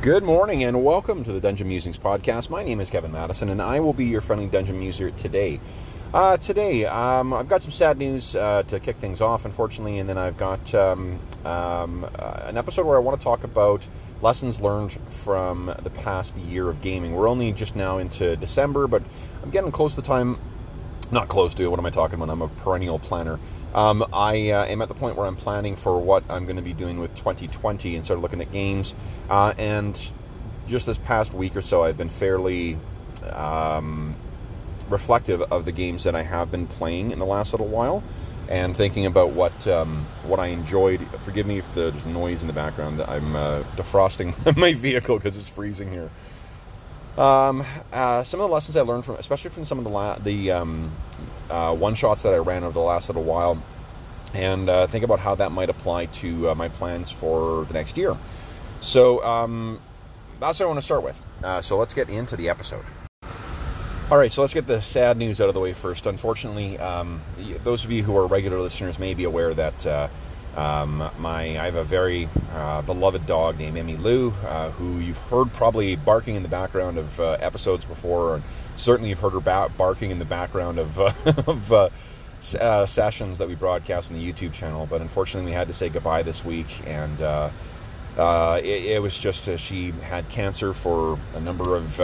Good morning and welcome to the Dungeon Musings podcast. My name is Kevin Madison and I will be your friendly dungeon muser today. Uh, today, um, I've got some sad news uh, to kick things off, unfortunately, and then I've got um, um, uh, an episode where I want to talk about lessons learned from the past year of gaming. We're only just now into December, but I'm getting close to the time. Not close to, it. what am I talking about? I'm a perennial planner. Um, I uh, am at the point where I'm planning for what I'm going to be doing with 2020 and of looking at games. Uh, and just this past week or so, I've been fairly um, reflective of the games that I have been playing in the last little while, and thinking about what um, what I enjoyed. Forgive me if there's noise in the background. I'm uh, defrosting my vehicle because it's freezing here. Um, uh, some of the lessons I learned from, especially from some of the la- the um, uh, one shots that I ran over the last little while, and uh, think about how that might apply to uh, my plans for the next year. So um, that's what I want to start with. Uh, so let's get into the episode. All right, so let's get the sad news out of the way first. Unfortunately, um, those of you who are regular listeners may be aware that uh, um, my I have a very uh, beloved dog named Emmy Lou, uh, who you've heard probably barking in the background of uh, episodes before, and certainly you've heard her ba- barking in the background of, uh, of uh, uh, sessions that we broadcast on the YouTube channel. But unfortunately, we had to say goodbye this week, and it, it, was just she had cancer for a number of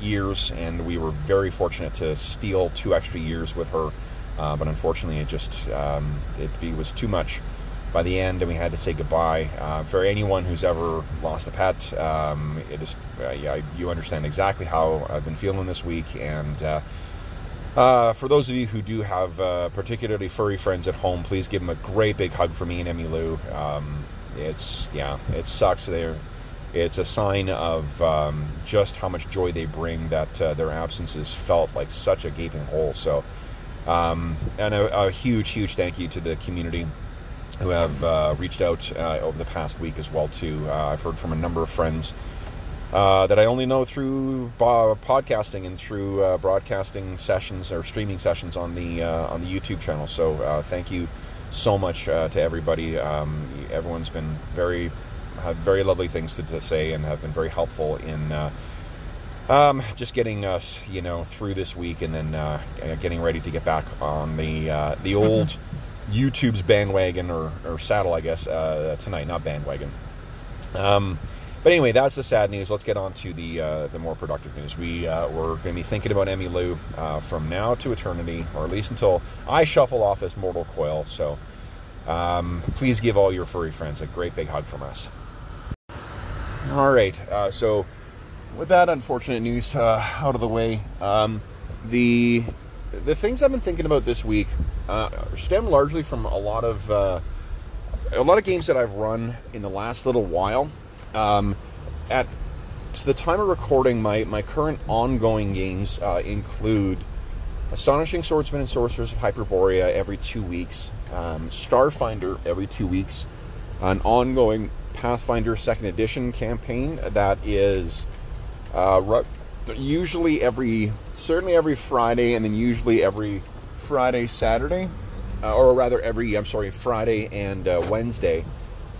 years, and we were very fortunate to steal two extra years with her. but unfortunately, it just um, it was too much by the end, and we had to say goodbye. Uh, for anyone who's ever lost a pet, um, it is uh, yeah, you understand exactly how I've been feeling this week. And uh, uh for those of you who do have uh, particularly furry friends at home, please give them a great big hug for me and Emmy Lou. Um, it's yeah, it sucks. There, it's a sign of um, just how much joy they bring that uh, their absences felt like such a gaping hole. So. Um, and a, a huge, huge thank you to the community who have uh, reached out uh, over the past week as well too. Uh, I've heard from a number of friends uh, that I only know through podcasting and through uh, broadcasting sessions or streaming sessions on the uh, on the YouTube channel. So thank you so much to everybody. Um, everyone's been very have very lovely things to, to, say and have been very helpful in. Um, just getting us, you know, through this week, and then getting ready to get back on the the old YouTube's bandwagon or, or saddle, I guess, uh, tonight, not bandwagon. Um, but anyway, that's the sad news. Let's get on to the uh, the more productive news. We uh, we're going to be thinking about Emmy Lou uh, from now to eternity, or at least until I shuffle off this mortal coil. So, um, please give all your furry friends a great big hug from us. All right. Uh, so, with that unfortunate news uh, out of the way, um, the the things I've been thinking about this week uh, stem largely from a lot of uh, a lot of games that I've run in the last little while. Um, at the time of recording, my my current ongoing games uh, include Astonishing Swordsmen and Sorcerers of Hyperborea every two weeks, um, Starfinder every two weeks, an ongoing Pathfinder Second Edition campaign that is uh, usually every, certainly every Friday, and then usually every Friday, Saturday, uh, or rather every, I'm sorry, Friday and uh, Wednesday.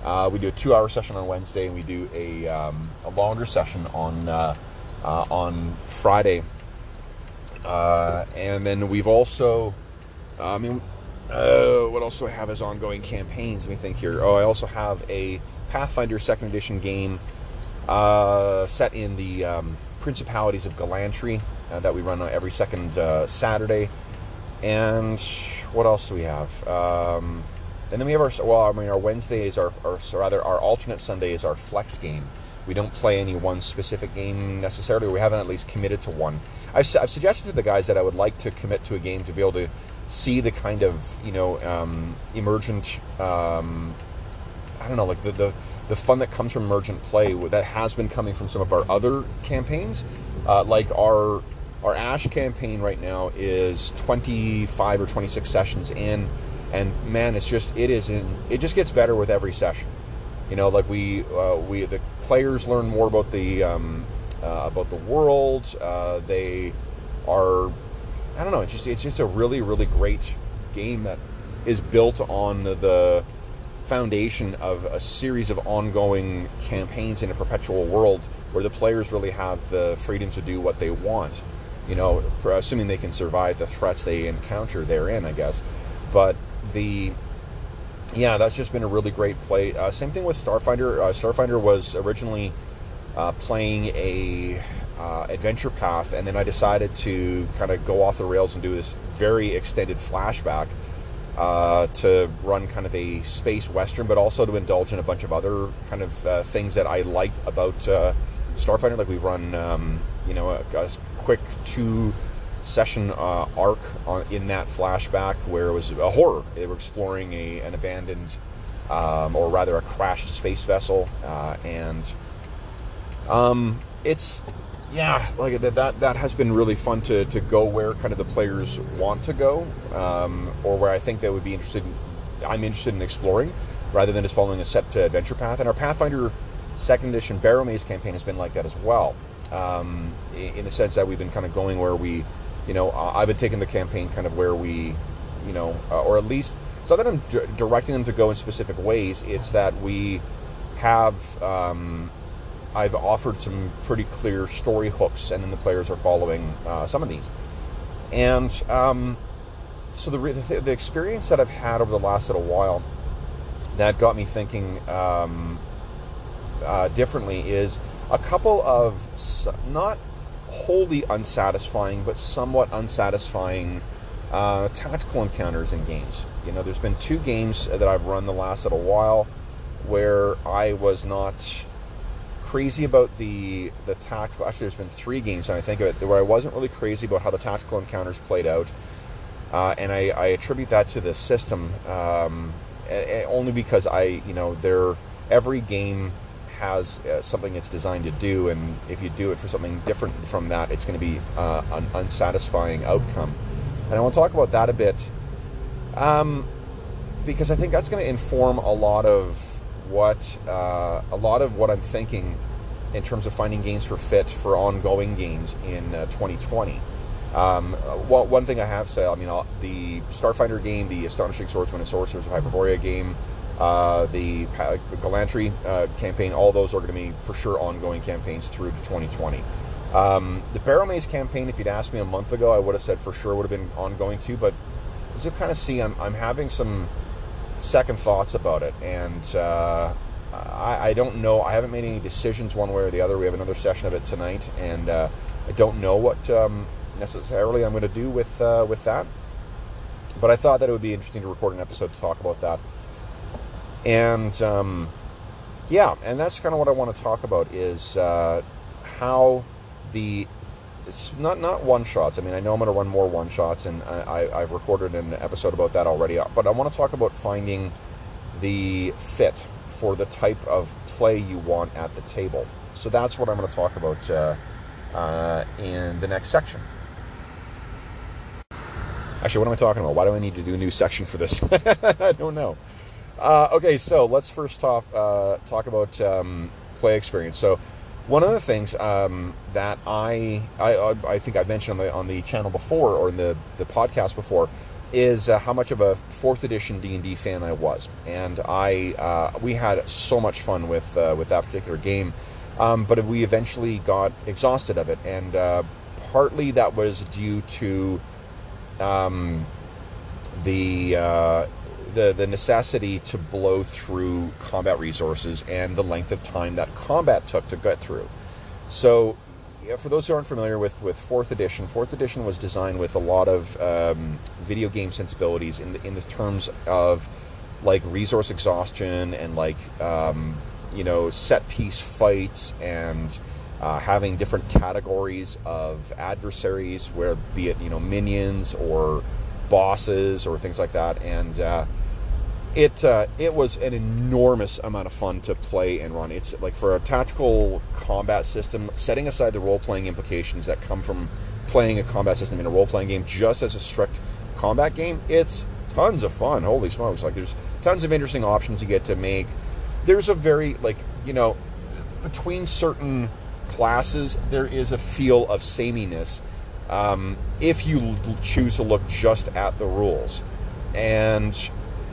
Uh, we do a two-hour session on Wednesday, and we do a, um, a longer session on uh, uh, on Friday. Uh, and then we've also, I mean, what else do I have as ongoing campaigns? Let me think here. Oh, I also have a Pathfinder Second Edition game set in the um, Principalities of Glantri that we run every second Saturday. And what else do we have? Um, and then we have our well, I mean, our Wednesdays are, or rather, our alternate Sunday is our flex game. We don't play any one specific game necessarily. We haven't at least committed to one. I've, I've suggested to the guys that I would like to commit to a game to be able to see the kind of you know um, emergent. Um, I don't know, like the, the the fun that comes from emergent play that has been coming from some of our other campaigns, uh, like our our Ash campaign right now is 25 or 26 sessions in, and man, it's just it is in it just gets better with every session. You know, like we uh, we the players learn more about the um, uh, about the world. Uh, they are I don't know. It's just it's just a really really great game that is built on the foundation of a series of ongoing campaigns in a perpetual world where the players really have the freedom to do what they want. You know, assuming they can survive the threats they encounter therein, I guess. But the yeah, that's just been a really great play. Uh, same thing with Starfinder. Uh, Starfinder was originally uh, playing a uh, adventure path, and then I decided to kind of go off the rails and do this very extended flashback uh, to run kind of a space western, but also to indulge in a bunch of other kind of uh, things that I liked about Starfinder. Like we've run, um, you know, a, a quick two session uh, arc on, in that flashback where it was a horror. They were exploring a, an abandoned, um, or rather a crashed space vessel, uh, and um, it's yeah, like that, that. Has been really fun to to go where kind of the players want to go, um, or where I think they would be interested. In, I'm interested in exploring, rather than just following a set to adventure path. And our Pathfinder Second Edition Barrowmaze campaign has been like that as well. Um, in the sense that we've been kind of going where we you know, I've been taking the campaign kind of where we, you know, uh, or at least not that I'm d- directing them to go in specific ways. It's that we have, um, I've offered some pretty clear story hooks, and then the players are following uh, some of these. And um, so the, the, the experience that I've had over the last little while that got me thinking um, uh, differently is a couple of not wholly unsatisfying, but somewhat unsatisfying uh, tactical encounters in games. You know, there's been two games that I've run the last little while where I was not crazy about the the tactical. Actually, there's been three games, and I think of it where I wasn't really crazy about how the tactical encounters played out, uh, and I, I, attribute that to the system um, only because I, you know, there every game has uh, something it's designed to do, and if you do it for something different from that, it's going to be uh, an unsatisfying outcome. And I want to talk about that a bit, um, because I think that's going to inform a lot of what uh, a lot of what I'm thinking in terms of finding games for fit for ongoing games in 2020. Uh, um, well, one thing I have said, I mean, I'll, the Starfinder game, the Astonishing Swordsman and Sorcerers of Hyperborea game, uh, the Glantri uh, campaign, all those are going to be for sure ongoing campaigns through to 2020. Um, the Barrowmaze campaign, if you'd asked me a month ago, I would have said for sure would have been ongoing too. But as you kind of see, I'm, I'm having some second thoughts about it, and uh, I, I, don't know. I haven't made any decisions one way or the other. We have another session of it tonight, and uh, I don't know what um, necessarily I'm going to do with uh, with that. But I thought that it would be interesting to record an episode to talk about that and um, yeah, and that's kind of what I want to talk about is uh, how the it's not not one shots. I mean, I know I'm going to run more one shots, and I, I've recorded an episode about that already. But I want to talk about finding the fit for the type of play you want at the table. So that's what I'm going to talk about uh, uh, in the next section. Actually, what am I talking about? Why do I need to do a new section for this? I don't know. Uh, okay, so let's first talk uh, talk about um, play experience. So, one of the things um, that I, I I think I've mentioned on the on the channel before or in the the podcast before is uh, how much of a fourth edition D and D fan I was, and I uh, we had so much fun with uh, with that particular game, um, but we eventually got exhausted of it, and uh, partly that was due to um, the the, the necessity to blow through combat resources and the length of time that combat took to get through. So, for those who aren't familiar with, with fourth edition, fourth edition was designed with a lot of um, video game sensibilities in the, in the terms of like resource exhaustion and like um, you know set piece fights and uh, having different categories of adversaries, where be it you know minions or bosses or things like that, and uh, it uh, it was an enormous amount of fun to play and run. It's like for a tactical combat system, setting aside the role playing implications that come from playing a combat system in a role playing game, just as a strict combat game, it's tons of fun. Holy smokes! Like there's tons of interesting options you get to make. There's a very like you know between certain classes there is a feel of sameness um, if you choose to look just at the rules and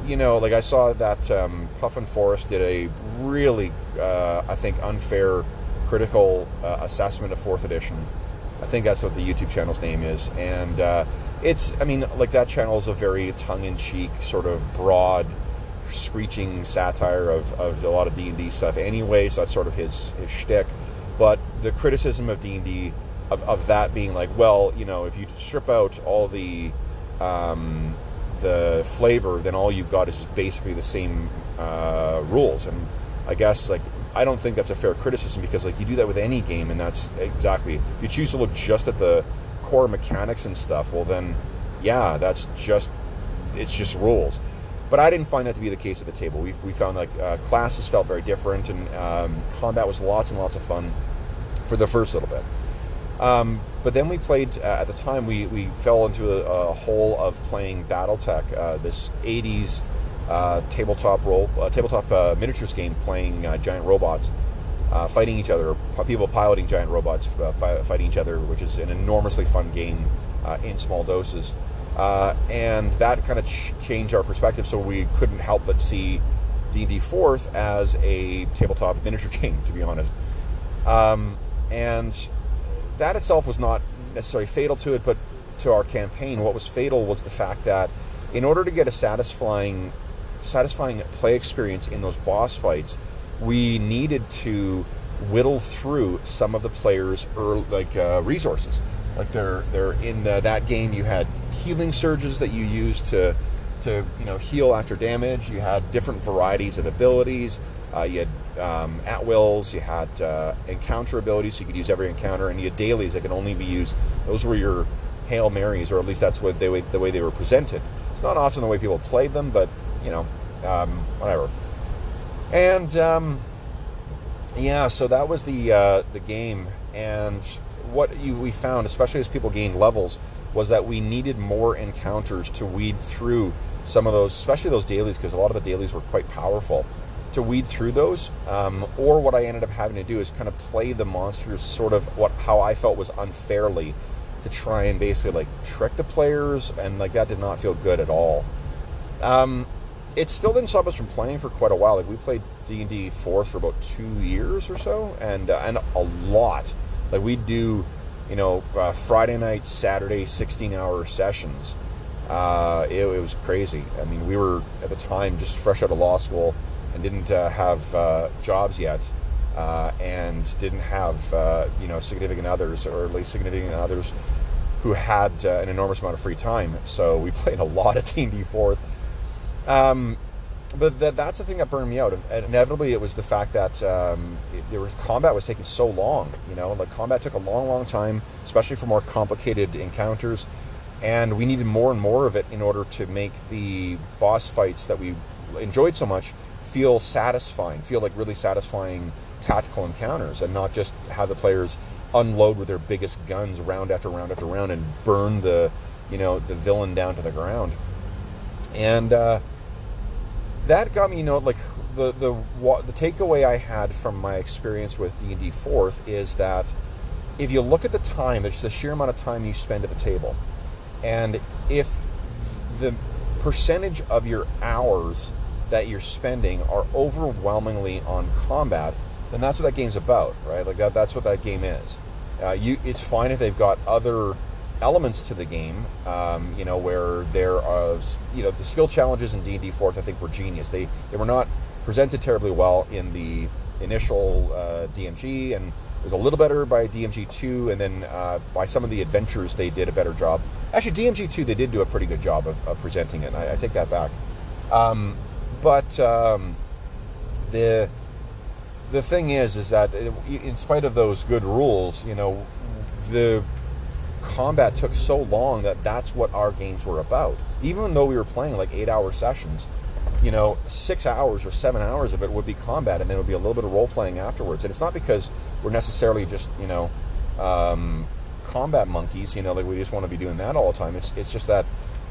you know, like I saw that um, Puffin Forest did a really, uh, I think, unfair critical uh, assessment of fourth edition. I think that's what the YouTube channel's name is, and uh, it's, I mean, like that channel is a very tongue-in-cheek, sort of broad, screeching satire of, of a lot of D and D stuff. Anyway, so that's sort of his his shtick. But the criticism of D and D, of, of that being like, well, you know, if you strip out all the um, the flavor, then all you've got is just basically the same uh, rules. And I guess like I don't think that's a fair criticism because like you do that with any game, and that's exactly if you choose to look just at the core mechanics and stuff. Well, then yeah, that's just it's just rules. But I didn't find that to be the case at the table. We, we found like uh, classes felt very different, and um, combat was lots and lots of fun for the first little bit. Um, but then we played, uh, at the time, we, we fell into a, a hole of playing Battletech, uh, this 80s uh, tabletop role, uh, tabletop uh, miniatures game playing uh, giant robots. fighting each other, people piloting giant robots, fighting each other, which is an enormously fun game in small doses. and that kind of ch- changed our perspective, so we couldn't help but see D&D Fourth as a tabletop miniature game, to be honest. Um, and that itself was not necessarily fatal to it, but to our campaign, what was fatal was the fact that in order to get a satisfying, satisfying play experience in those boss fights, we needed to whittle through some of the players' early, like uh, resources. Like they're they're in the, that game, you had healing surges that you used to to you know heal after damage. You had different varieties of abilities. Uh, you had um, at wills, you had uh, encounter abilities, so you could use every encounter, and you had dailies that could only be used. Those were your hail marys, or at least that's what they the way they were presented. It's not often the way people played them, but you know, um, whatever. And um, yeah, so that was the uh, the game, and what you, we found, especially as people gained levels, was that we needed more encounters to weed through some of those, especially those dailies, because a lot of the dailies were quite powerful to weed through those. Um, or what I ended up having to do is kind of play the monsters sort of what how I felt was unfairly to try and basically like trick the players, and like that did not feel good at all. Um, it still didn't stop us from playing for quite a while. Like we played D and D fourth for about two years or so, and uh, and a lot. Like we'd do, you know, uh, Friday nights, Saturday, sixteen-hour sessions. Uh, it, it, was crazy. I mean, we were at the time just fresh out of law school and didn't uh, have uh, jobs yet, uh, and didn't have uh, you know significant others, or at least significant others who had uh, an enormous amount of free time. So we played a lot of D&D fourth. Um, but that, that's the thing that burned me out. And inevitably, it was the fact that um, it, there was combat was taking so long. You know, like combat took a long, long time, especially for more complicated encounters. And we needed more and more of it in order to make the boss fights that we enjoyed so much feel satisfying, feel like really satisfying tactical encounters, and not just have the players unload with their biggest guns round after round after round and burn the, you know, the villain down to the ground. And uh, that got me, you know, like the the the takeaway I had from my experience with D and D Fourth is that if you look at the time, it's the sheer amount of time you spend at the table, and if the percentage of your hours that you're spending are overwhelmingly on combat, then that's what that game's about, right? Like that, that's what that game is. Uh, you, it's fine if they've got other elements to the game, um, you know, where there are, you know, the skill challenges in D&D Fourth, I think, were genius. They they were not presented terribly well in the initial uh, DMG, and it was a little better by DMG two, and then uh, by some of the adventures they did a better job. Actually, DMG two they did do a pretty good job of, of presenting it. I, I, take that back. Um, but um, the the thing is, is that in spite of those good rules, you know, the combat took so long that that's what our games were about. Even though we were playing like eight-hour sessions, you know, six hours or seven hours of it would be combat, and then it would be a little bit of role playing afterwards. And it's not because we're necessarily just, you know, um, combat monkeys. You know, like we just want to be doing that all the time. It's it's just that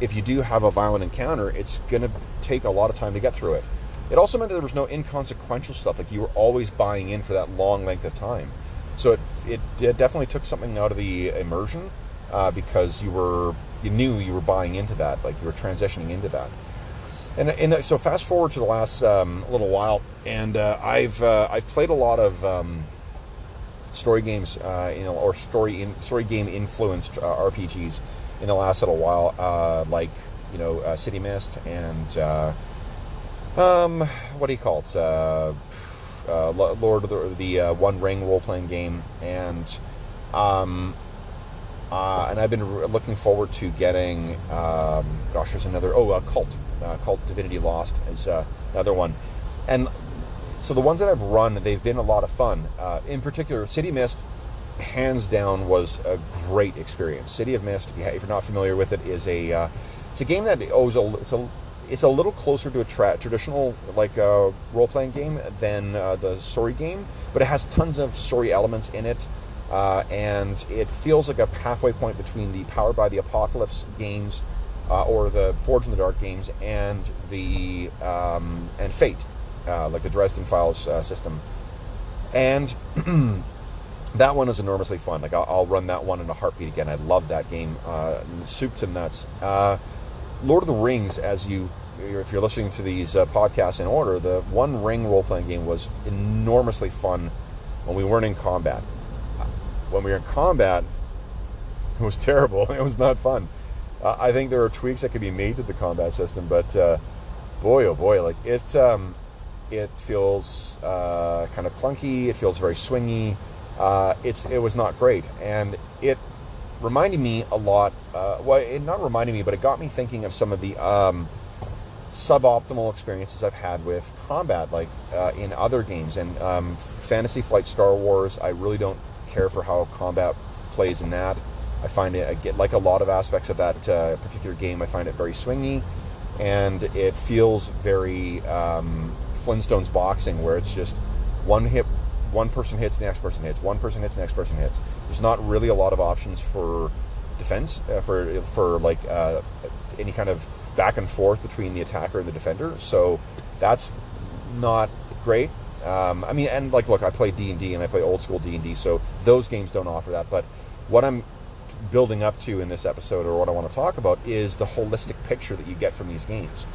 if you do have a violent encounter, it's going to take a lot of time to get through it. It also meant that there was no inconsequential stuff, like you were always buying in for that long length of time. So it, it definitely took something out of the immersion uh, because you were you knew you were buying into that, like you were transitioning into that. And, and so fast forward to the last um, little while, and uh, I've uh, I've played a lot of um, story games, uh, you know, or story in, story game influenced uh, RPGs in the last little while, uh, like you know uh, City Mist and um, what do you call it? Lord of the, the One Ring role playing game, and um, uh, and I've been re- looking forward to getting. Um, gosh, there's another. Oh, uh, Kult. Uh, Kult Divinity Lost is uh, another one, and so the ones that I've run, they've been a lot of fun. Uh, in particular, City Mist, hands down, was a great experience. City of Mist, if, you you're not familiar with it, is a uh, it's a game that owes a it's a it's a little closer to a tra- traditional like uh, role playing game than uh, the story game, but it has tons of story elements in it. Uh, and it feels like a halfway point between the Powered by the Apocalypse games uh, or the Forged in the Dark games and the um, and Fate, uh, like the Dresden Files system. And that one is enormously fun. Like I'll, I'll, run that one in a heartbeat again. I love that game, uh, soup to nuts. Uh, Lord of the Rings, as you if you're listening to these podcasts in order, the One Ring role playing game was enormously fun when we weren't in combat when we were in combat, it was terrible. It was not fun. Uh, I think there are tweaks that could be made to the combat system, but uh, boy, oh boy, like it, um, it feels uh, kind of clunky. It feels very swingy. Uh, it's it was not great, and it reminded me a lot. Uh, well, it not reminded me, but it got me thinking of some of the um, suboptimal experiences I've had with combat, like uh, in other games and um, Fantasy Flight Star Wars. I really don't care for how combat plays in that. I find it, I get like a lot of aspects of that uh, particular game, I find it very swingy, and it feels very um, Flintstones boxing, where it's just one hit, one person hits, the next person hits, one person hits, the next person hits. There's not really a lot of options for defense, uh, for for like uh, any kind of back and forth between the attacker and the defender. So that's not great. Um, I mean, and like, look, I play D and D, and I play old school D and D, so those games don't offer that. But what I'm building up to in this episode, or what I want to talk about, is the holistic picture that you get from these games,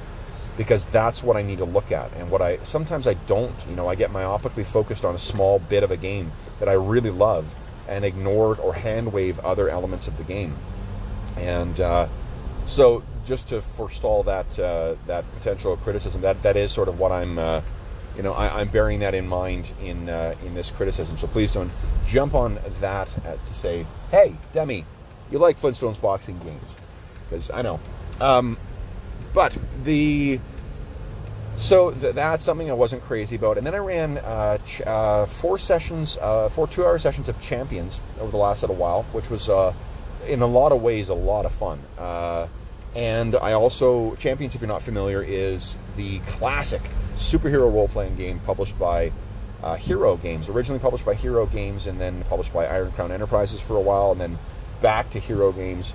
because that's what I need to look at. And what I sometimes I don't, you know, I get myopically focused on a small bit of a game that I really love, and ignore or hand wave other elements of the game. And uh, so, just to forestall that uh, that potential criticism, that that is sort of what I'm. Uh, you know, I, am bearing that in mind in uh, in this criticism. So please don't jump on that as to say, "Hey, Demi, you like Flintstones boxing games?" Because I know. Um, but the so th- that's something I wasn't crazy about. And then I ran uh, ch- uh, four sessions, uh, four two-hour sessions of Champions over the last little while, which was uh, in a lot of ways a lot of fun. Uh, and I also Champions, if you're not familiar, is the classic superhero role playing game published by uh, Hero Games, originally published by Hero Games and then published by Iron Crown Enterprises for a while and then back to Hero Games.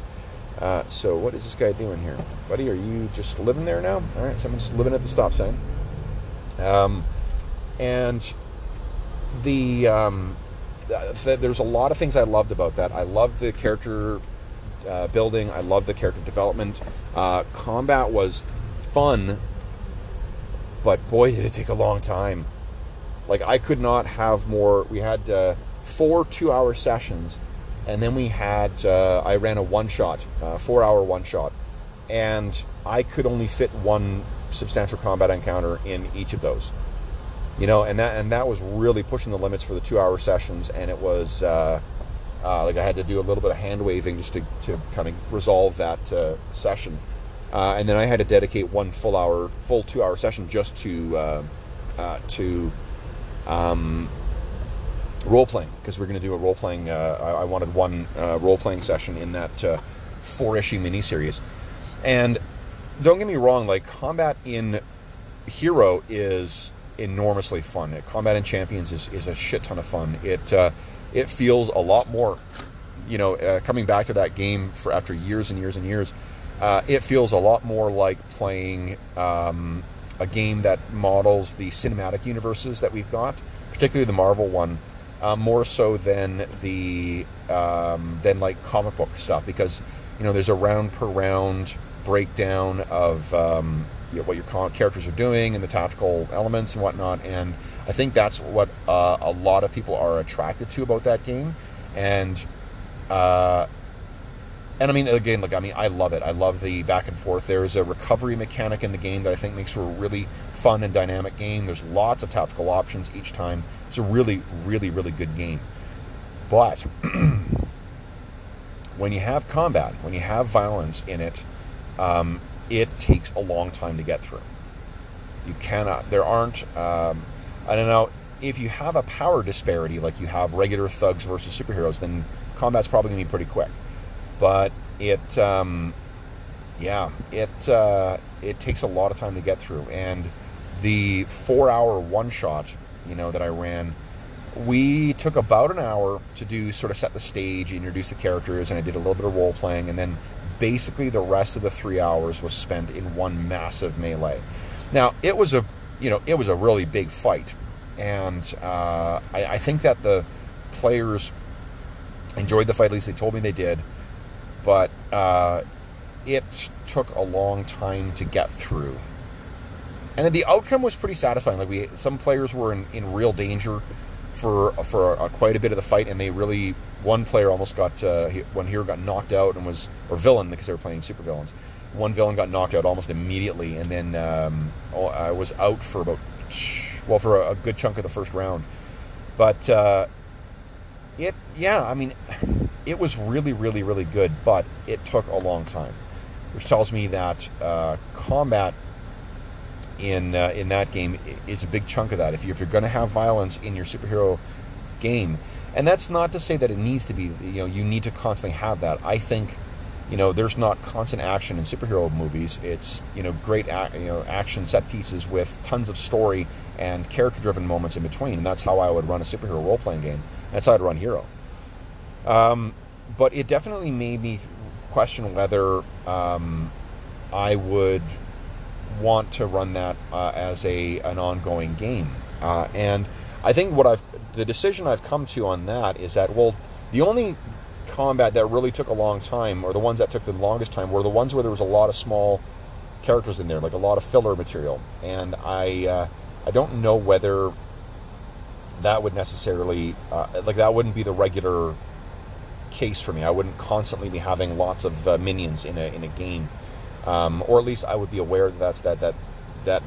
Uh, so, what is this guy doing here? Buddy, are you just living there now? All right, someone's living at the stop sign. Um, and the, um, the, there's a lot of things I loved about that. I love the character uh, building, I love the character development. Uh, combat was fun but boy, did it take a long time. Like I could not have more. We had uh, four two-hour sessions, and then we had uh, I ran a one-shot, uh, four-hour one-shot, and I could only fit one substantial combat encounter in each of those. You know, and that and that was really pushing the limits for the two-hour sessions, and it was. Uh, uh, like I had to do a little bit of hand waving just to, to kind of resolve that uh, session. Uh, and then I had to dedicate one full hour, full two hour session just to to um, role playing because we're going to do a role playing. Uh, I, I, wanted one uh, role playing session in that uh, four issue miniseries. And don't get me wrong, like combat in Hero is enormously fun. Combat in Champions is, is a shit ton of fun. It it feels a lot more, you know, coming back to that game for after years and years and years uh, it feels a lot more like playing um, a game that models the cinematic universes that we've got, particularly the Marvel one, uh, more so than the um, than like comic book stuff because you know there's a round per round breakdown of um, you know, what your characters are doing and the tactical elements and whatnot. And I think that's what uh, a lot of people are attracted to about that game. And uh, and I mean, again, like I mean, I love it. I love the back and forth. There's a recovery mechanic in the game that I think makes for a really fun and dynamic game. There's lots of tactical options each time. It's a really, really, really good game. But when you have combat, when you have violence in it, um, it takes a long time to get through. You cannot. There aren't. Um, I don't know if you have a power disparity like you have regular thugs versus superheroes, then combat's probably gonna be pretty quick. But it, um, yeah, it uh, it takes a lot of time to get through. And the four-hour one-shot, you know, that I ran, we took about an hour to do sort of set the stage, introduce the characters, and I did a little bit of role playing, and then basically the rest of the three hours was spent in one massive melee. Now it was a you know it was a really big fight, and uh, I, I, think that the players enjoyed the fight. At least they told me they did, but uh, it took a long time to get through. And the outcome was pretty satisfying. Like we, some players were in, in real danger for for quite a bit of the fight, and they really one player almost got uh, one hero got knocked out and was or villain because they were playing super villains. One villain got knocked out almost immediately, and then um, I was out for about well for a, a, good chunk of the first round. But uh, it, yeah, I mean, it was really, really, really good, but it took a long time, which tells me that uh, combat in uh, in that game is a big chunk of that. If, you, if you're going to have violence in your superhero game, and that's not to say that it needs to be, you know, you need to constantly have that. I think, you know, there's not constant action in superhero movies. It's, you know, great, you know, action set pieces with tons of story and character-driven moments in between. And that's how I would run a superhero role-playing game. That's how I'd run Hero. Um, but it definitely made me question whether um, I would want to run that uh, as a an ongoing game. Uh, and I think what I've the decision I've come to on that is that well, the only combat that really took a long time, or the ones that took the longest time, were the ones where there was a lot of small characters in there, like a lot of filler material. And I uh, I don't know whether that would necessarily uh, like that wouldn't be the regular case for me. I wouldn't constantly be having lots of uh, minions in a in a game, um, or at least I would be aware that that's that that that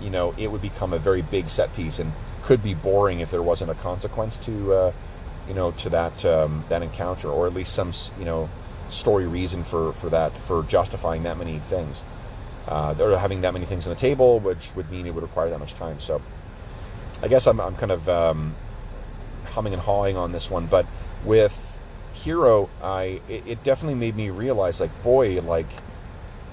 you know it would become a very big set piece and could be boring if there wasn't a consequence to uh, you know to that um, that encounter, or at least some you know story reason for for that for justifying that many things. Uh, or having that many things on the table, which would mean it would require that much time. So, I guess I'm, I'm kind of um, humming and hawing on this one, but with Hero, I it, it definitely made me realize, like, boy, like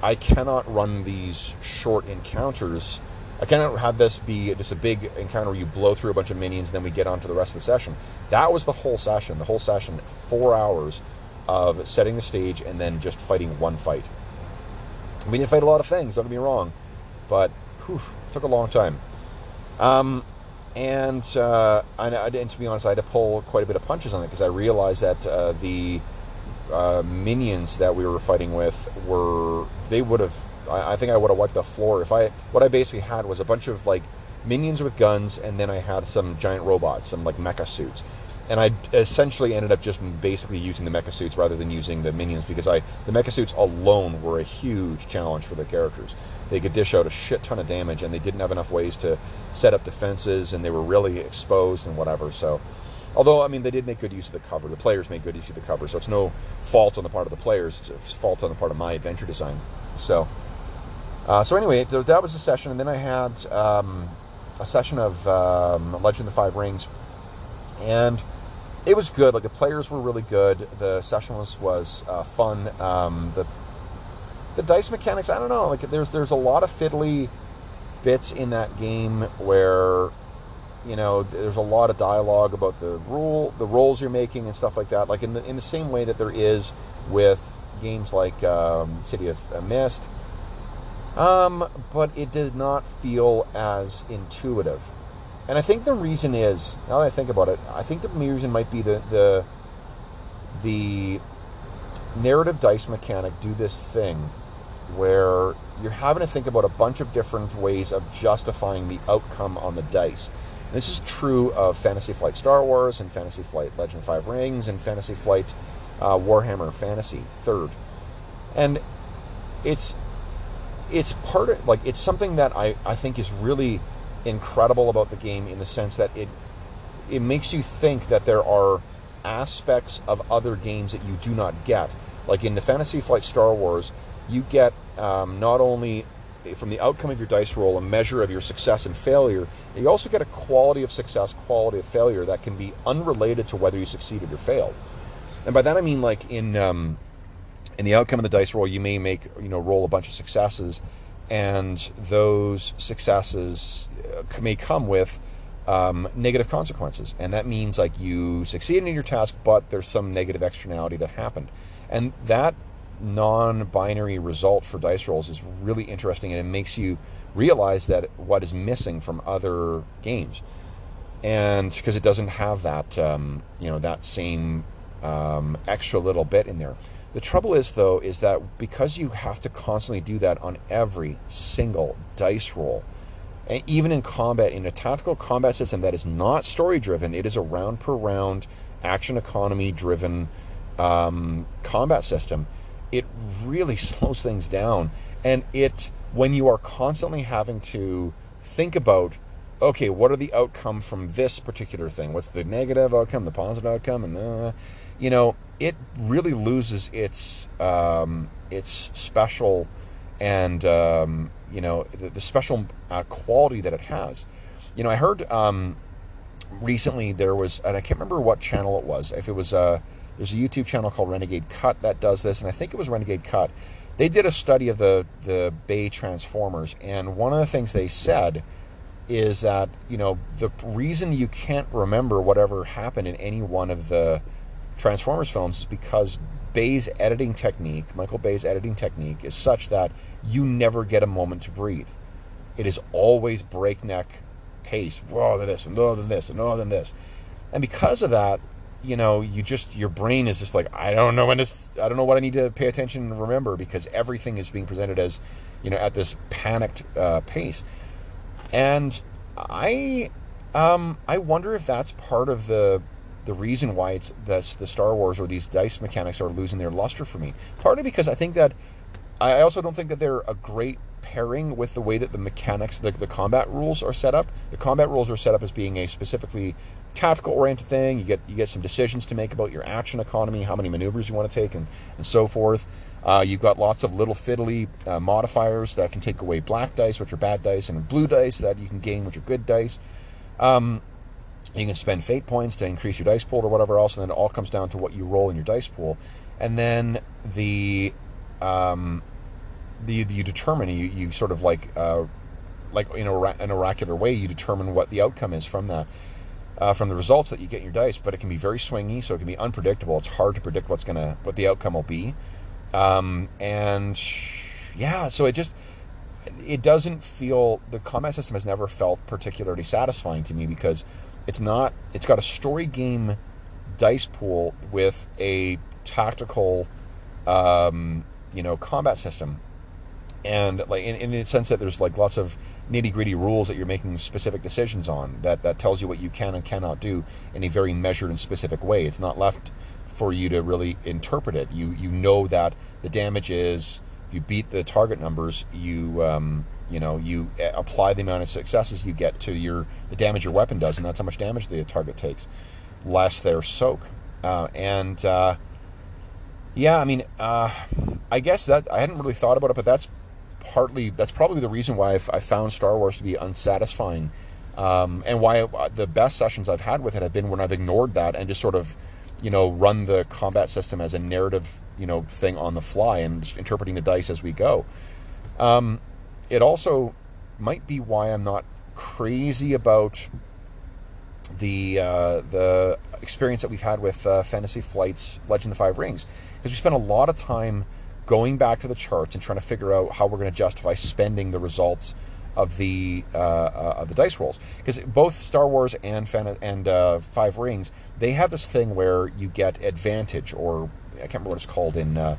I cannot run these short encounters I cannot have this be just a big encounter where you blow through a bunch of minions and then we get on to the rest of the session. That was the whole session. The whole session, four hours of setting the stage and then just fighting one fight. We didn't fight a lot of things, don't get me wrong, but whew, took a long time. Um, and, uh, and to be honest, I had to pull quite a bit of punches on it because I realized that uh, the uh, minions that we were fighting with were they would have I, I think I would have wiped the floor if I. What I basically had was a bunch of like minions with guns, and then I had some giant robots, some like mecha suits. And I essentially ended up just basically using the mecha suits rather than using the minions because I the mecha suits alone were a huge challenge for the characters. They could dish out a shit ton of damage, and they didn't have enough ways to set up defenses, and they were really exposed and whatever. So, although I mean they did make good use of the cover, the players made good use of the cover, so it's no fault on the part of the players, it's fault on the part of my adventure design. So, uh, so anyway, th- that was a session, and then I had um, a session of um, Legend of the Five Rings, and it was good. Like the players were really good. The session was was uh, fun. Um, the the dice mechanics, I don't know. Like there's there's a lot of fiddly bits in that game where you know there's a lot of dialogue about the rule the roles you're making and stuff like that like in the in the same way that there is with games like um, city of mist um, but it does not feel as intuitive. And I think the reason is, now that I think about it, I think the reason might be the the, the narrative dice mechanic do this thing where you're having to think about a bunch of different ways of justifying the outcome on the dice. This is true of Fantasy Flight Star Wars and Fantasy Flight Legend of Five Rings and Fantasy Flight uh, Warhammer Fantasy Third, and it's it's part of like it's something that I, I think is really incredible about the game in the sense that it it makes you think that there are aspects of other games that you do not get. Like in the Fantasy Flight Star Wars, you get um, not only from the outcome of your dice roll a measure of your success and failure, you also get a quality of success, quality of failure that can be unrelated to whether you succeeded or failed. And by that I mean like in um, in the outcome of the dice roll, you may make you know roll a bunch of successes, and those successes uh, may come with um, negative consequences, and that means like you succeeded in your task, but there's some negative externality that happened, and that non-binary result for dice rolls is really interesting, and it makes you realize that what is missing from other games, and because it doesn't have that um, you know that same um, extra little bit in there. The trouble is, though, is that because you have to constantly do that on every single dice roll, and even in combat, in a tactical combat system that is not story driven, it is a round per round, action economy driven um, combat system. It really slows things down, and it when you are constantly having to think about okay, what are the outcome from this particular thing? What's the negative outcome, the positive outcome, and uh, you know, it really loses its um, its special and um, you know the, the special uh, quality that it has. You know, I heard um, recently there was, and I can't remember what channel it was. If it was a uh, there's a YouTube channel called Renegade Cut that does this, and I think it was Renegade Cut. They did a study of the the Bay Transformers, and one of the things they said is that you know the reason you can't remember whatever happened in any one of the Transformers films is because Bay's editing technique, Michael Bay's editing technique, is such that you never get a moment to breathe. It is always breakneck pace. Oh, than this, and oh, than this, and oh, than this. And because of that, you know, you just your brain is just like, I don't know when this, I don't know what I need to pay attention and remember because everything is being presented as, you know, at this panicked uh, pace. And I, um, I wonder if that's part of the the reason why it's the, the Star Wars or these dice mechanics are losing their luster for me. Partly because I think that I also don't think that they're a great pairing with the way that the mechanics, the, the combat rules are set up. The combat rules are set up as being a specifically tactical oriented thing. You get you get some decisions to make about your action economy, how many maneuvers you want to take, and, and so forth. Uh, you've got lots of little fiddly uh, modifiers that can take away black dice, which are bad dice, and blue dice that you can gain, which are good dice. Um, you can spend fate points to increase your dice pool or whatever else, and then it all comes down to what you roll in your dice pool. And then the um, the, you determine you, you sort of like uh, like in a, an oracular way you determine what the outcome is from that uh, from the results that you get in your dice but it can be very swingy so it can be unpredictable it's hard to predict what's gonna what the outcome will be um, and yeah so it just it doesn't feel the combat system has never felt particularly satisfying to me because it's not. It's got a story game dice pool with a tactical, um, you know, combat system, and like in, in the sense that there's like lots of nitty gritty rules that you're making specific decisions on. That that tells you what you can and cannot do in a very measured and specific way. It's not left for you to really interpret it. You you know that the damage is you beat the target numbers. You um, you know you apply the amount of successes you get to your the damage your weapon does and that's how much damage the target takes less their soak uh, and uh, yeah i mean uh, i guess that i hadn't really thought about it but that's partly that's probably the reason why I've, i found star wars to be unsatisfying. Um, and why uh, the best sessions i've had with it have been when i've ignored that and just sort of you know run the combat system as a narrative you know thing on the fly and interpreting the dice as we go. Um, it also might be why I'm not crazy about the uh, the experience that we've had with uh, Fantasy Flight's Legend of the Five Rings, because we spent a lot of time going back to the charts and trying to figure out how we're going to justify spending the results of the uh, uh of the dice rolls. Because both Star Wars and Fan- and uh, Five Rings, they have this thing where you get advantage, or I can't remember what it's called in uh,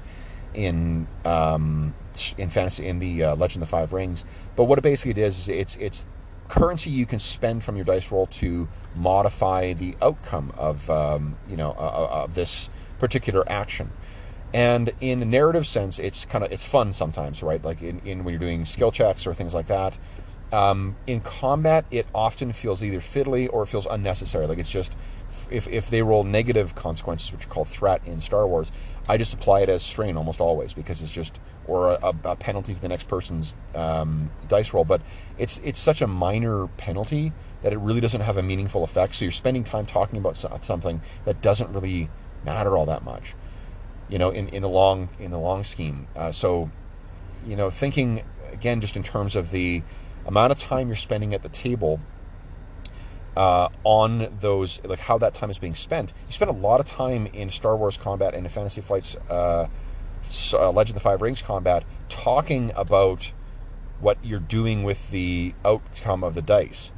in um, in fantasy in the uh, Legend of the Five Rings. But what it basically is, is it's it's currency you can spend from your dice roll to modify the outcome of um, you know uh, of this particular action. And in narrative sense, it's kind of it's fun sometimes, right? Like in, in when you're doing skill checks or things like that. Um, in combat, it often feels either fiddly or it feels unnecessary. Like it's just if, if they roll negative consequences, which are called threat in Star Wars, I just apply it as strain almost always because it's just or a, a penalty to the next person's um, dice roll. But it's it's such a minor penalty that it really doesn't have a meaningful effect. So you're spending time talking about something that doesn't really matter all that much, you know, in, in the long in the long scheme. Uh, so, you know, thinking again just in terms of the amount of time you're spending at the table uh, on those, like how that time is being spent. You spend a lot of time in Star Wars combat and in Fantasy Flight's uh, uh, Legend of the Five Rings combat talking about what you're doing with the outcome of the dice.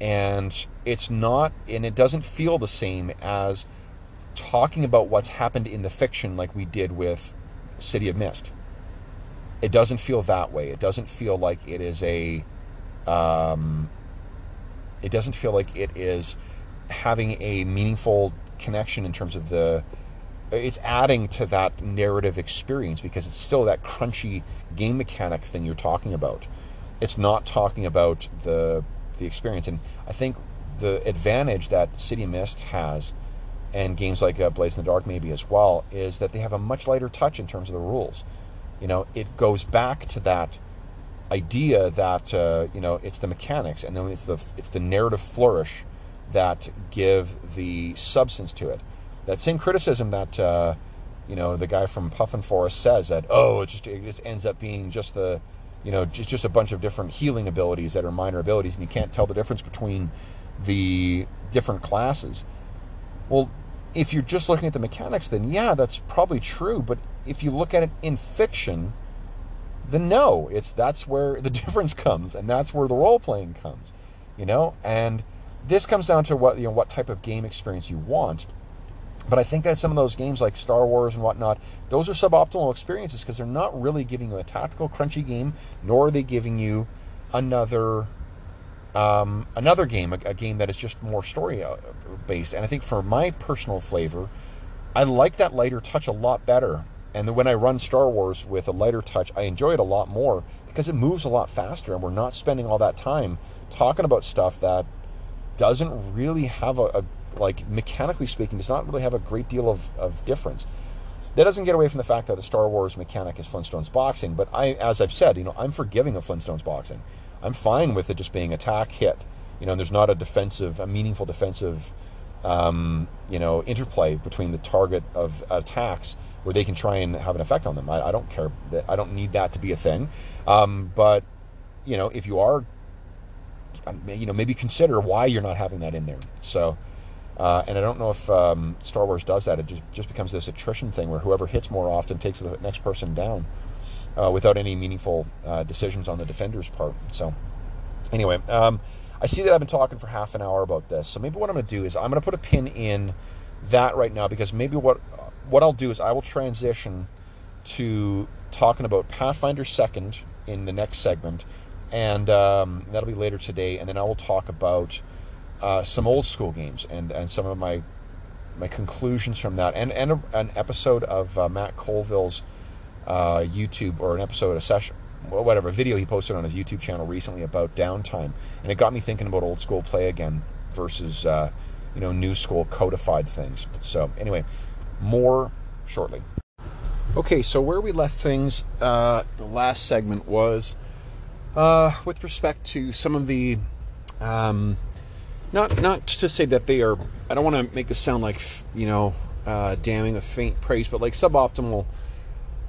And it's not, and it doesn't feel the same as talking about what's happened in the fiction like we did with City of Mist. It doesn't feel that way. It doesn't feel like it is a. Um, it doesn't feel like it is having a meaningful connection in terms of the it's adding to that narrative experience because it's still that crunchy game mechanic thing you're talking about. It's not talking about the the experience, and I think the advantage that City of Mist has, and games like uh, Blades in the Dark maybe as well, is that they have a much lighter touch in terms of the rules. You know, it goes back to that idea that uh, you know it's the mechanics, and then it's the it's the narrative flourish that give the substance to it that same criticism that uh, you know the guy from Puffin Forest says that oh it just it just ends up being just the you know just just a bunch of different healing abilities that are minor abilities and you can't tell the difference between the different classes. Well, if you're just looking at the mechanics, then yeah, that's probably true. But if you look at it in fiction, then no, it's that's where the difference comes, and that's where the role playing comes, you know. And this comes down to what you know what type of game experience you want. But I think that some of those games like Star Wars and whatnot, those are suboptimal experiences because they're not really giving you a tactical, crunchy game, nor are they giving you another um, another game, a, a, game that is just more story uh, based. And I think for my personal flavor, I like that lighter touch a lot better. And when I run Star Wars with a lighter touch, I enjoy it a lot more because it moves a lot faster, and we're not spending all that time talking about stuff that doesn't really have a, a like mechanically speaking, does not really have a great deal of, of difference. That doesn't get away from the fact that the Star Wars mechanic is Flintstones boxing, but I, as I've said, you know, I'm forgiving of Flintstones boxing. I'm fine with it just being attack hit. You know, and there's not a defensive, a meaningful defensive, um, you know, interplay between the target of attacks where they can try and have an effect on them. I, I don't care. That, I don't need that to be a thing. Um, but you know, if you are, you know, maybe consider why you're not having that in there. So. Uh, and I don't know if um, Star Wars does that. It just, just becomes this attrition thing where whoever hits more often takes the next person down uh, without any meaningful uh, decisions on the defender's part. So, anyway, um, I see that I've been talking for half an hour about this. So maybe what I'm going to do is I'm going to put a pin in that right now because maybe what what I'll do is I will transition to talking about Pathfinder Second in the next segment, and um, that'll be later today. And then I will talk about uh, some old school games and, and some of my my conclusions from that, and and a, an episode of uh, Matt Colville's uh, YouTube or an episode, a session, whatever video he posted on his YouTube channel recently about downtime, and it got me thinking about old school play again versus uh, you know new school codified things. So anyway, more shortly. Okay, so where we left things, uh, the last segment was uh, with respect to some of the um, not not to say that they are. I don't want to make this sound like you know uh, damning with faint praise, but like suboptimal.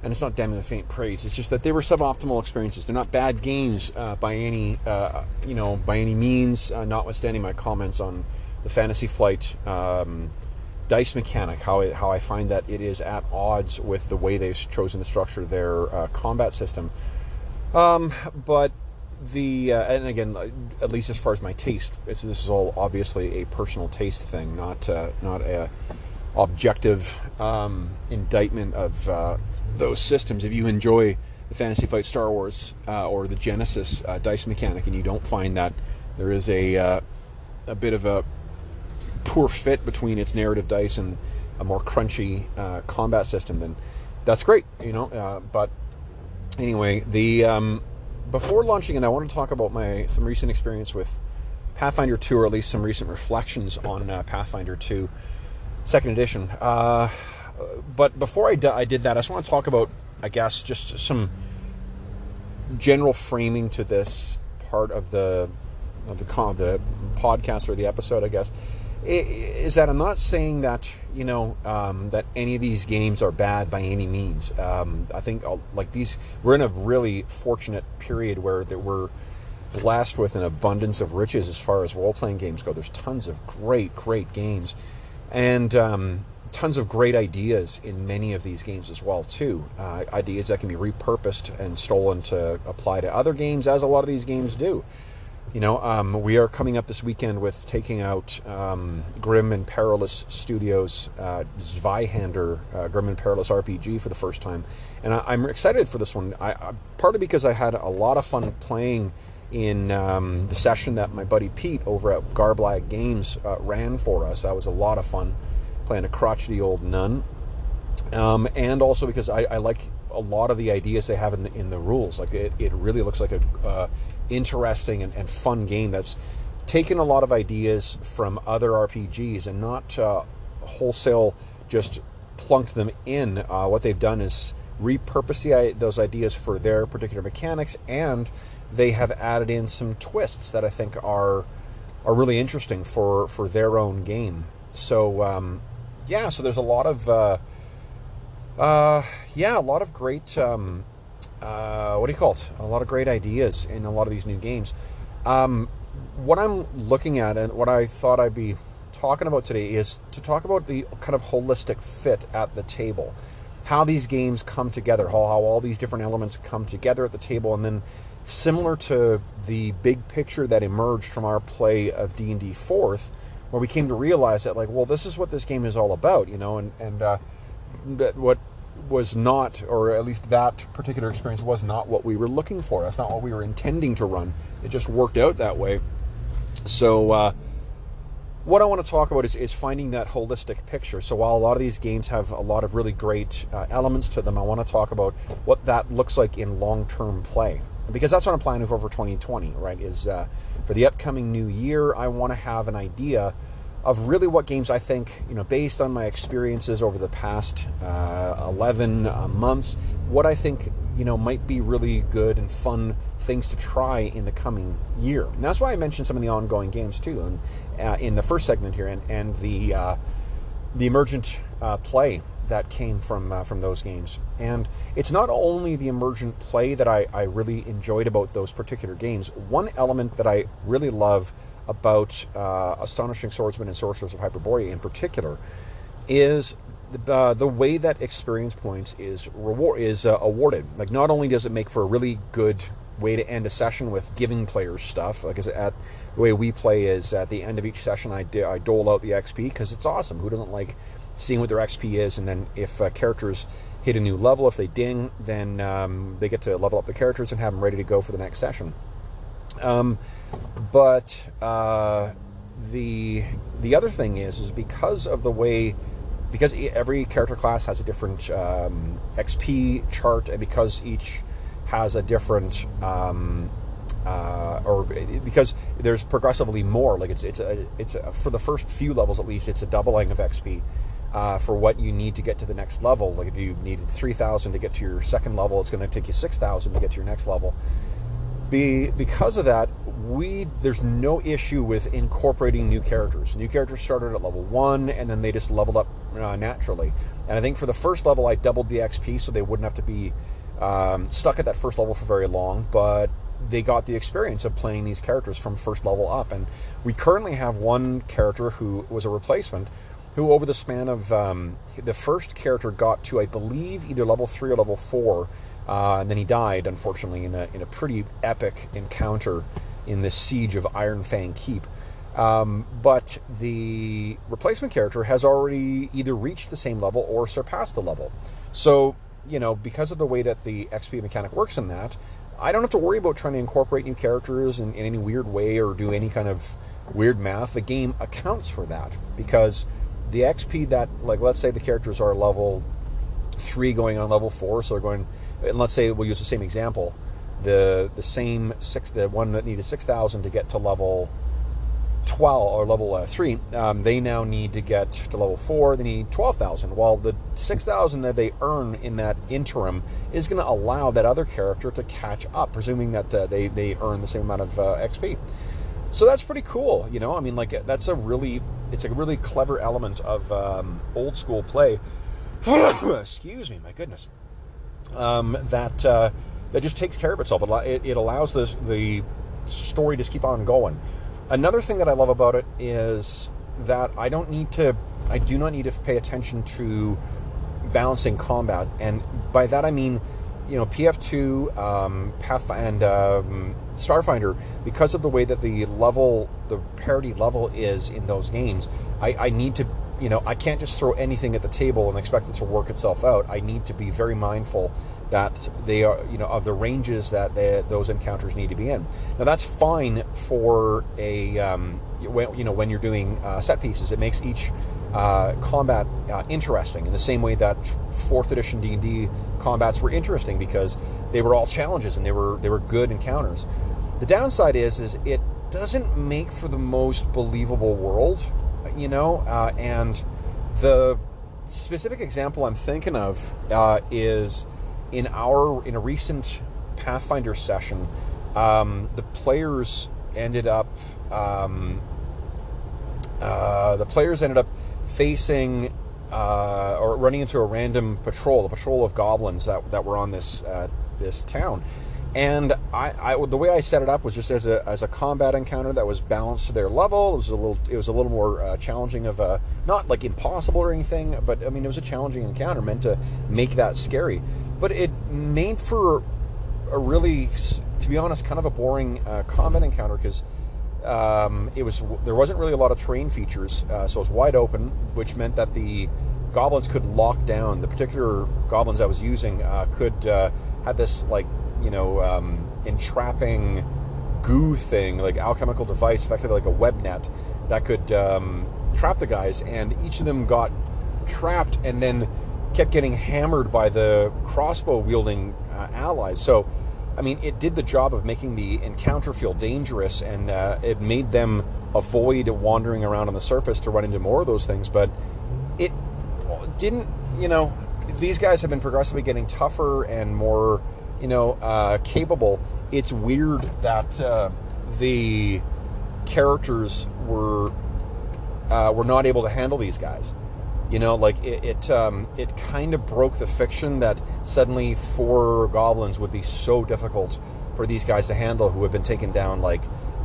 And it's not damning with faint praise. It's just that they were suboptimal experiences. They're not bad games uh, by any uh, you know by any means. Uh, notwithstanding my comments on the Fantasy Flight um, dice mechanic, how it, how I find that it is at odds with the way they've chosen to structure their uh, combat system. Um, but the uh, and again, at least as far as my taste, this is all obviously a personal taste thing, not uh, not a objective um, indictment of uh, those systems. If you enjoy the Fantasy Flight Star Wars uh, or the Genesys uh, dice mechanic, and you don't find that there is a uh, a bit of a poor fit between its narrative dice and a more crunchy uh, combat system, then that's great, you know. Uh, but anyway, the um, before launching it, I want to talk about my some recent experience with Pathfinder 2, or at least some recent reflections on Pathfinder 2, second edition. Uh, but before I, d- I did that, I just want to talk about, I guess, just some general framing to this part of the of the, the podcast or the episode, I guess, is that I'm not saying that you know um, that any of these games are bad by any means. Um, I think uh, like these, we're in a really fortunate period where that we're blessed with an abundance of riches as far as role playing games go. There's tons of great, great games, and um, tons of great ideas in many of these games as well too. Uh, ideas that can be repurposed and stolen to apply to other games, as a lot of these games do. You know, um, we are coming up this weekend with taking out um, Grim and Perilous Studios uh, Zweihander uh, Grim and Perilous RPG for the first time, and I, am excited for this one. I, I, partly because I had a lot of fun playing in um, the session that my buddy Pete over at Garblag Games uh, ran for us. That was a lot of fun playing a crotchety old nun, um, and also because I, I like a lot of the ideas they have in the, in the rules. Like it, it really looks like a uh, interesting and, and, fun game that's taken a lot of ideas from other RPGs and not uh, wholesale just plunked them in. Uh, what they've done is repurpose the, those ideas for their particular mechanics, and they have added in some twists that I think are are really interesting for for their own game. So um, yeah, so there's a lot of uh, uh, yeah, a lot of great. Um, uh, what do you call it? A lot of great ideas in a lot of these new games. Um, what I'm looking at and what I thought I'd be talking about today is to talk about the kind of holistic fit at the table. How these games come together, how, how all these different elements come together at the table, and then similar to the big picture that emerged from our play of D&D Fourth, where we came to realize that, like, well, this is what this game is all about, you know, and, and uh, that what was not, or at least that particular experience was not what we were looking for. That's not what we were intending to run. It just worked out that way. So, uh, what I want to talk about is, is finding that holistic picture. So, while a lot of these games have a lot of really great uh, elements to them, I want to talk about what that looks like in long term play. Because that's what I'm planning for for 2020, right? Is uh, for the upcoming new year, I want to have an idea of really what games I think, you know, based on my experiences over the past uh, 11 uh, months, what I think, you know, might be really good and fun things to try in the coming year. And that's why I mentioned some of the ongoing games too, and uh, in the first segment here, and and the uh, the emergent uh, play that came from uh, from those games. And it's not only the emergent play that I, I really enjoyed about those particular games. One element that I really love about uh, Astonishing Swordsmen and Sorcerers of Hyperborea in particular is the, uh, the way that experience points is reward is uh, awarded. Like not only does it make for a really good way to end a session with giving players stuff, like at the way we play is at the end of each session I, do, I dole out the XP because it's awesome. Who doesn't like seeing what their XP is? And then if uh, characters hit a new level, if they ding, then um, they get to level up the characters and have them ready to go for the next session. Um, but uh, the the other thing is is because of the way because every character class has a different um, XP chart and because each has a different um, uh, or because there's progressively more like it's it's a, it's a, for the first few levels at least it's a doubling of XP uh, for what you need to get to the next level like if you needed 3000 to get to your second level it's going to take you 6000 to get to your next level be because of that we there's no issue with incorporating new characters. New characters started at level one, and then they just leveled up uh, naturally. And I think for the first level, I doubled the XP, so they wouldn't have to be um, stuck at that first level for very long. But they got the experience of playing these characters from first level up. And we currently have one character who was a replacement, who over the span of um, the first character got to, I believe, either level three or level four. Uh, and then he died, unfortunately, in a, in a pretty epic encounter in the siege of Iron Fang Keep. Um, but the replacement character has already either reached the same level or surpassed the level. So, you know, because of the way that the XP mechanic works in that, I don't have to worry about trying to incorporate new characters in, in any weird way or do any kind of weird math. The game accounts for that because the XP that, like, let's say the characters are level three going on level four, so they're going, and let's say we'll use the same example, the the same six, the one that needed six thousand to get to level 12 or level uh, 3 um, they now need to get to level 4 they need 12,000 well the 6,000 that they earn in that interim is going to allow that other character to catch up presuming that uh, they, they earn the same amount of uh, XP so that's pretty cool you know? I mean like that's a really it's a really clever element of um, old school play. Excuse me my goodness. Um, that uh, that just takes care of itself. It, it allows this, the story to keep on going. Another thing that I love about it is that I don't need to, I do not need to pay attention to balancing combat, and by that I mean, you know, PF2, um, Path and um, Starfinder, because of the way that the level, the parity level is in those games, I, I need to you know, I can't just throw anything at the table and expect it to work itself out. I need to be very mindful that they are, you know, of the ranges that they, those encounters need to be in. Now that's fine for a, um, you know, when you're doing uh, set pieces. It makes each uh, combat uh, interesting in the same way that fourth edition D&D combats were interesting because they were all challenges and they were they were good encounters. The downside is is it doesn't make for the most believable world you know, uh, and the specific example I'm thinking of uh, is in our in a recent Pathfinder session, um, the players ended up um, uh, the players ended up facing uh, or running into a random patrol, a patrol of goblins that that were on this uh, this town, and I, I, the way I set it up was just as a, as a combat encounter that was balanced to their level. It was a little it was a little more uh, challenging of a not like impossible or anything, but I mean it was a challenging encounter meant to make that scary. But it made for a really, to be honest, kind of a boring uh, combat encounter because um, it was there wasn't really a lot of terrain features, uh, so it was wide open, which meant that the goblins could lock down. The particular goblins I was using uh, could uh, had this like you know, um, entrapping goo thing, like alchemical device, effectively like a web net that could um, trap the guys, and each of them got trapped and then kept getting hammered by the crossbow wielding uh, allies. So, I mean, it did the job of making the encounter feel dangerous, and uh, it made them avoid wandering around on the surface to run into more of those things. But it didn't, you know, these guys have been progressively getting tougher and more you know, uh, capable. It's weird that uh, the characters were uh, were not able to handle these guys. You know, like it it, um, it kind of broke the fiction that suddenly four goblins would be so difficult for these guys to handle, who have been taken down like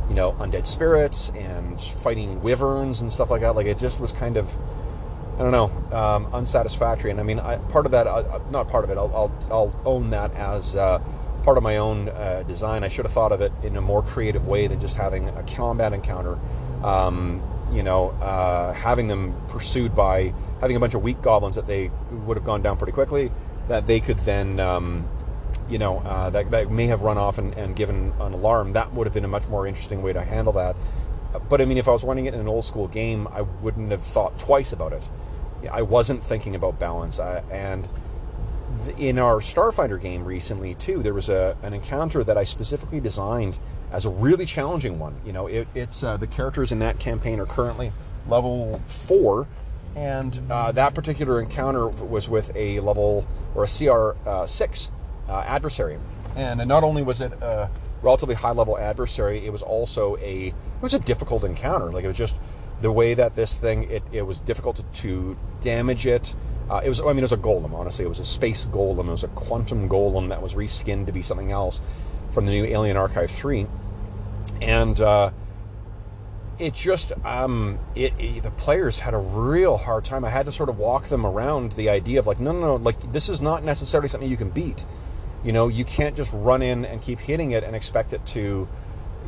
you know undead spirits and fighting wyverns and stuff like that. Like it just was kind of I don't know, um, unsatisfactory. And I mean, I, part of that, uh, uh, not part of it, I'll, I'll, I'll own that as uh, part of my own uh, design. I should have thought of it in a more creative way than just having a combat encounter. Um, you know, uh, having them pursued by having a bunch of weak goblins that they would have gone down pretty quickly, that they could then, um, you know, uh, that, that may have run off and, and given an alarm. That would have been a much more interesting way to handle that. But I mean, if I was running it in an old school game, I wouldn't have thought twice about it. I wasn't thinking about balance. I, and in our Starfinder game recently too, there was a an encounter that I specifically designed as a really challenging one. You know, it, it's uh, the characters in that campaign are currently level four, and uh, that particular encounter was with a level or a CR uh, six uh, adversary, and not only was it a relatively high level adversary, it was also a it was a difficult encounter. Like it was just the way that this thing it, it was difficult to, to damage it. Uh, it was I mean it was a golem honestly it was a space golem it was a quantum golem that was reskinned to be something else from the new Alien Archive three, and uh, it just um, it, it, the players had a real hard time. I had to sort of walk them around the idea of like no no no like this is not necessarily something you can beat. You know you can't just run in and keep hitting it and expect it to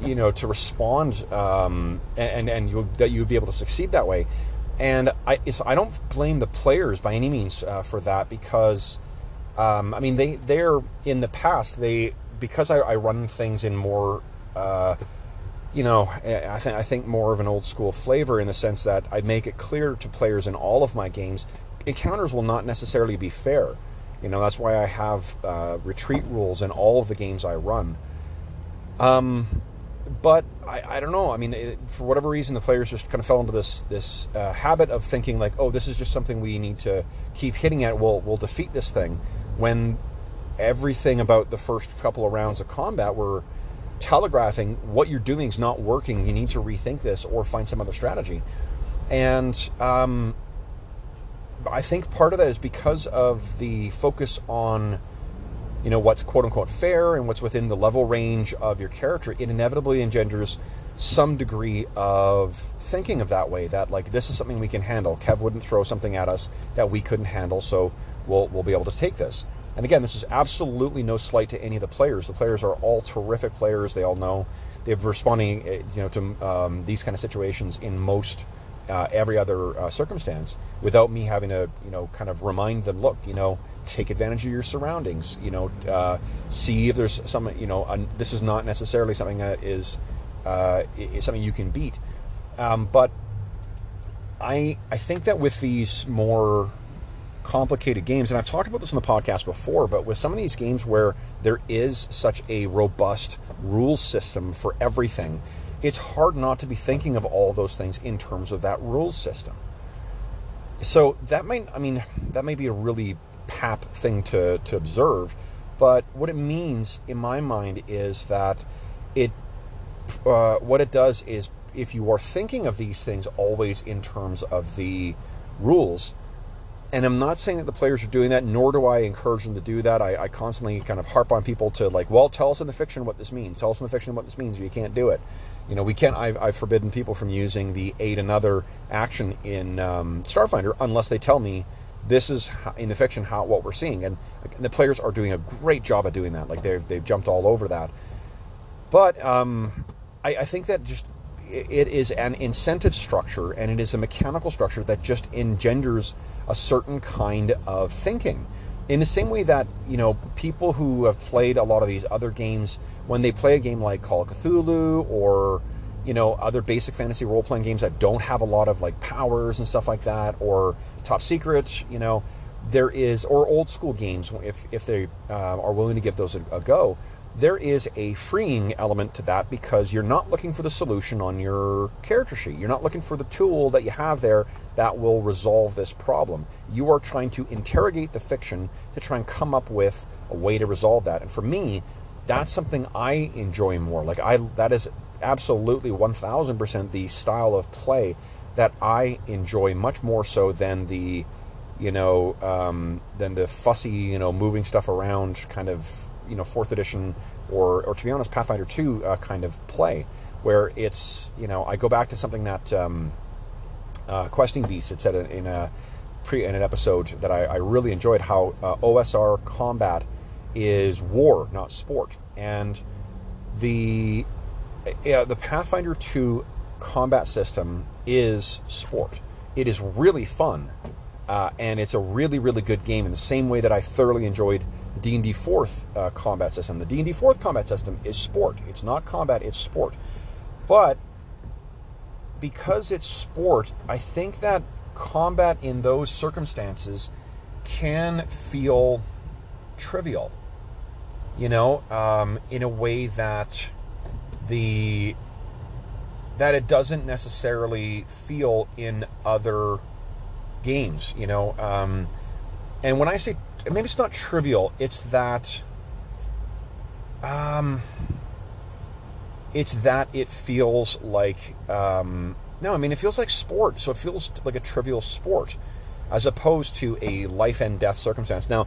you know, to respond, um, and and that you would be able to succeed that way. And I, I don't blame the players by any means uh, for that because, um, I mean, they they're in the past they because I, I run things in more. Uh, you know, I think I think more of an old school flavor in the sense that I make it clear to players in all of my games, encounters will not necessarily be fair. You know, that's why I have uh, retreat rules in all of the games I run. Um, but I, I don't know. I mean, it, for whatever reason, the players just kind of fell into this this uh, habit of thinking like, oh, this is just something we need to keep hitting at. We'll we'll defeat this thing, when everything about the first couple of rounds of combat were telegraphing what you're doing is not working. You need to rethink this or find some other strategy. And um, I think part of that is because of the focus on, you know, what's quote unquote fair and what's within the level range of your character. It inevitably engenders some degree of thinking of that way. That like this is something we can handle. Kev wouldn't throw something at us that we couldn't handle, so we'll we'll be able to take this. And again, this is absolutely no slight to any of the players. The players are all terrific players. They all know they're responding, eh, you know, to um, these kind of situations in most uh, every other uh, circumstance without me having to, you know, kind of remind them, look, you know, take advantage of your surroundings. You know, uh, see if there's some, you know, this is not necessarily something that is, uh, is something you can beat. Um, but I I think that with these more complicated games, and I've talked about this in the podcast before, but with some of these games where there is such a robust rule system for everything, it's hard not to be thinking of all those things in terms of that rule system. So that might, I mean, that may be a really pap thing to, to observe, but what it means in my mind is that it, uh, what it does is if you are thinking of these things always in terms of the rules, and I'm not saying that the players are doing that, nor do I encourage them to do that. I, I, constantly kind of harp on people to like, well, tell us in the fiction what this means. Tell us in the fiction what this means. You can't do it. You know, we can't. I've, I've forbidden people from using the aid another action in um, Starfinder unless they tell me this is how, in the fiction how what we're seeing, and, and, the players are doing a great job at doing that. Like they've they've jumped all over that. But um, I, I think that just it is an incentive structure and it is a mechanical structure that just engenders a certain kind of thinking. In the same way that, you know, people who have played a lot of these other games, when they play a game like Call of Cthulhu or, you know, other basic fantasy role playing games that don't have a lot of like powers and stuff like that, or Top Secret, you know, there is, or old school games, if, if they uh, are willing to give those a, a go, there is a freeing element to that because you're not looking for the solution on your character sheet. You're not looking for the tool that you have there that will resolve this problem. You are trying to interrogate the fiction to try and come up with a way to resolve that. And for me, that's something I enjoy more. Like I that is absolutely 1000% the style of play that I enjoy much more so than the you know um, than the fussy you know moving stuff around kind of you know fourth edition or or to be honest Pathfinder two uh, kind of play where it's you know I go back to something that um, uh, Questing Beast had said in a pre in an episode that I, I really enjoyed how uh, OSR combat is war not sport. And the the Pathfinder two combat system is sport. It is really fun uh, and it's a really really good game in the same way that I thoroughly enjoyed the D&D 4th uh, combat system. The D&D 4th combat system is sport. It's not combat, it's sport. But because it's sport, I think that combat in those circumstances can feel trivial. You know, um, in a way that the that it doesn't necessarily feel in other games. You know, um, and when I say maybe it's not trivial. It's that um, it's that it feels like um, no, I mean it feels like sport. So it feels like a trivial sport as opposed to a life and death circumstance. Now,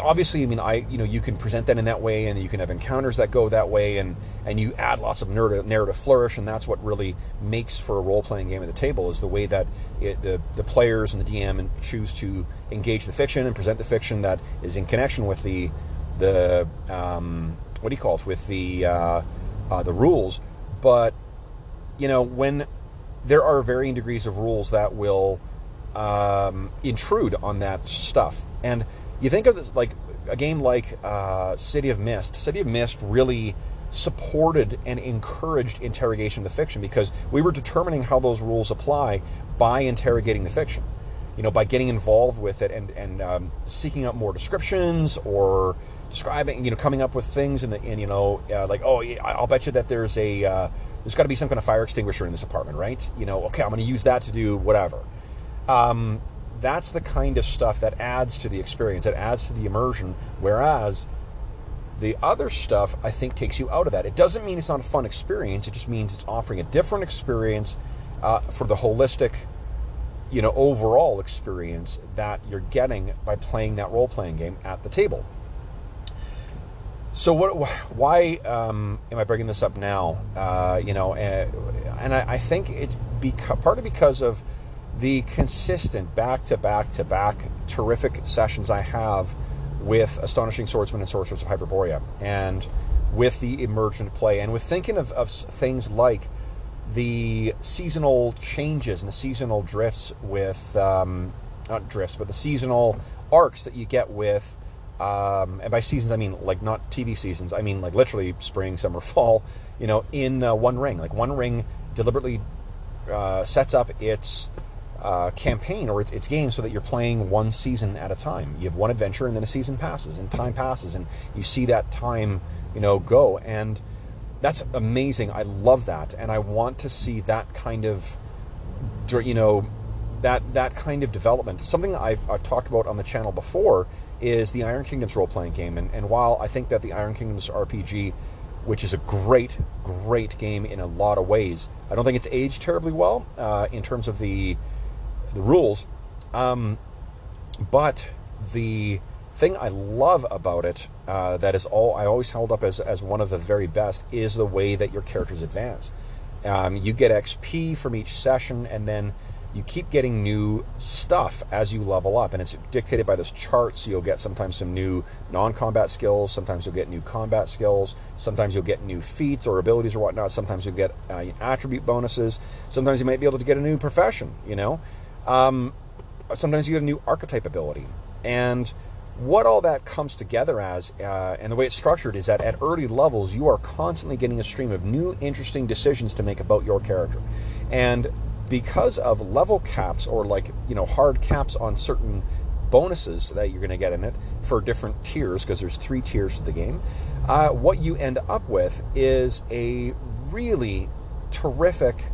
obviously, I mean, I you know you can present that in that way, and you can have encounters that go that way, and and you add lots of narrative, narrative flourish, and that's what really makes for a role playing game at the table is the way that it, the the players and the DM choose to engage the fiction and present the fiction that is in connection with the the um, what do you call it with the uh, uh, the rules but you know when there are varying degrees of rules that will um, intrude on that stuff. And you think of this like a game like uh, City of Mist. City of Mist really supported and encouraged interrogation of the fiction because we were determining how those rules apply by interrogating the fiction. You know, by getting involved with it and and um, seeking out more descriptions or describing, you know, coming up with things and the and you know, uh, like oh, I'll bet you that there's a uh, there's got to be some kind of fire extinguisher in this apartment, right? You know, okay, I'm going to use that to do whatever. Um, that's the kind of stuff that adds to the experience, that adds to the immersion. Whereas the other stuff, I think, takes you out of that. It doesn't mean it's not a fun experience. It just means it's offering a different experience uh, for the holistic, you know, overall experience that you're getting by playing that role-playing game at the table. So what? Why um, am I bringing this up now? Uh, you know, and, and I, I, think it's because partly because of the consistent back to back to back terrific sessions I have with Astonishing Swordsmen and Sorcerers of Hyperborea, and with the emergent play, and with thinking of, of things like the seasonal changes and the seasonal drifts with um, not drifts, but the seasonal arcs that you get with. Um, and by seasons, I mean like not TV seasons. I mean like literally spring, summer, fall. You know, in uh, One Ring, like One Ring deliberately uh, sets up its uh, campaign or its, its game so that you're playing one season at a time. You have one adventure and then a season passes and time passes and you see that time, you know, go. And that's amazing. I love that. And I want to see that kind of, you know, that, that kind of development. Something I've, I've talked about on the channel before is the Iron Kingdoms role playing game. And, and while I think that the Iron Kingdoms RPG which is a great, great game in a lot of ways. I don't think it's aged terribly well uh, in terms of the the rules. Um, but the thing I love about it, uh, that is all I always held up as, as one of the very best, is the way that your characters advance. Um, you get XP from each session, and then you keep getting new stuff as you level up, and it's dictated by this chart. So you'll get sometimes some new non-combat skills, sometimes you'll get new combat skills, sometimes you'll get new feats or abilities or whatnot. Sometimes you'll get uh, attribute bonuses. Sometimes you might be able to get a new profession. You know, um, sometimes you get a new archetype ability. And what all that comes together as, uh, and the way it's structured, is that at early levels, you are constantly getting a stream of new, interesting decisions to make about your character. And because of level caps or like, you know, hard caps on certain bonuses that you're going to get in it for different tiers, because there's three tiers to the game, uh, what you end up with is a really terrific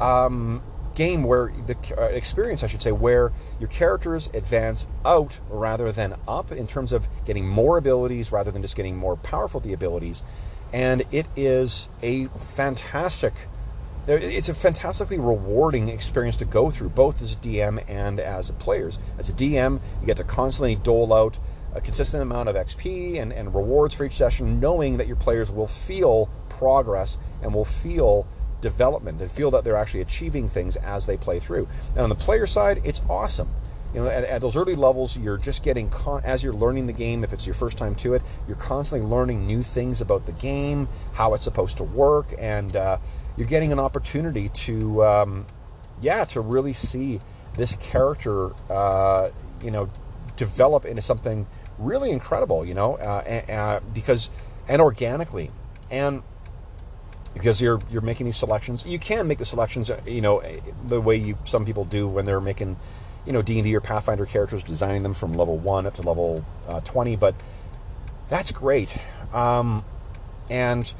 um, game where the uh, experience, I should say, where your characters advance out rather than up in terms of getting more abilities rather than just getting more powerful the abilities. And it is a fantastic, uh, it's a fantastically rewarding experience to go through, both as a DM and as a players. As a DM, you get to constantly dole out a consistent amount of XP and, and rewards for each session, knowing that your players will feel progress and will feel development and feel that they're actually achieving things as they play through. And on the player side, it's awesome. You know, at, at those early levels, you're just getting con- as you're learning the game. If it's your first time to it, you're constantly learning new things about the game, how it's supposed to work, and uh, you're getting an opportunity to, um, yeah, to really see this character, uh, you know, develop into something really incredible. You know, uh, and, because and organically, and because you're you're making these selections. You can make the selections, uh, you know, the way you some people do when they're making, you know, D and D or Pathfinder characters, designing them from level one up to level uh, twenty. But that's great, um, and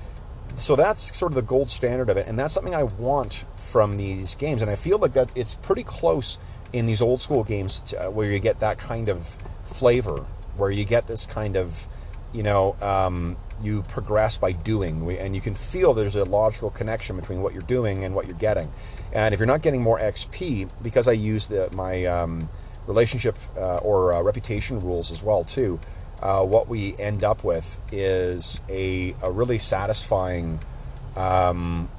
so that's sort of the gold standard of it, and that's something I want from these games. And I feel like that it's pretty close in these old school games to, uh, where you get that kind of flavor, where you get this kind of, you know. Um, you progress by doing, and you can feel there's a logical connection between what you're doing and what you're getting. And if you're not getting more XP, because I use the, my um, relationship uh, or uh, reputation rules as well too, uh, what we end up with is a, a really satisfying, um,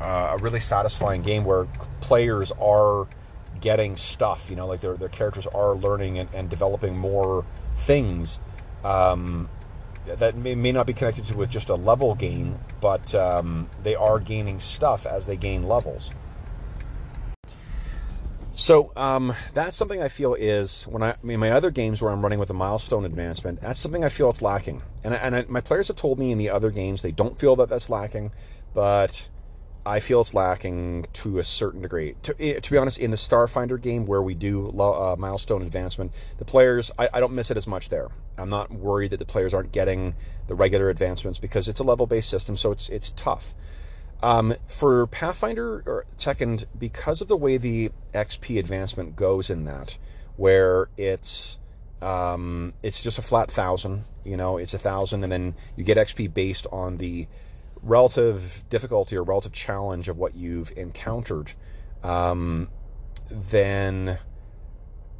uh, a really satisfying game where players are getting stuff. You know, like their their characters are learning and, and developing more things. Um, that may, may not be connected to with just a level gain, but um, they are gaining stuff as they gain levels. So um, that's something I feel is when I in my other games where I'm running with a milestone advancement, that's something I feel it's lacking. And and I, my players have told me in the other games they don't feel that that's lacking, but I feel it's lacking to a certain degree. To, eh, to be honest, in the Starfinder game where we do uh, milestone advancement, the players I, I don't miss it as much there. I'm not worried that the players aren't getting the regular advancements because it's a level based system, so it's it's tough. Um, for Pathfinder or second, because of the way the XP advancement goes in that, where it's um, it's just a flat thousand, you know, it's a thousand, and then you get XP based on the relative difficulty or relative challenge of what you've encountered. Um, then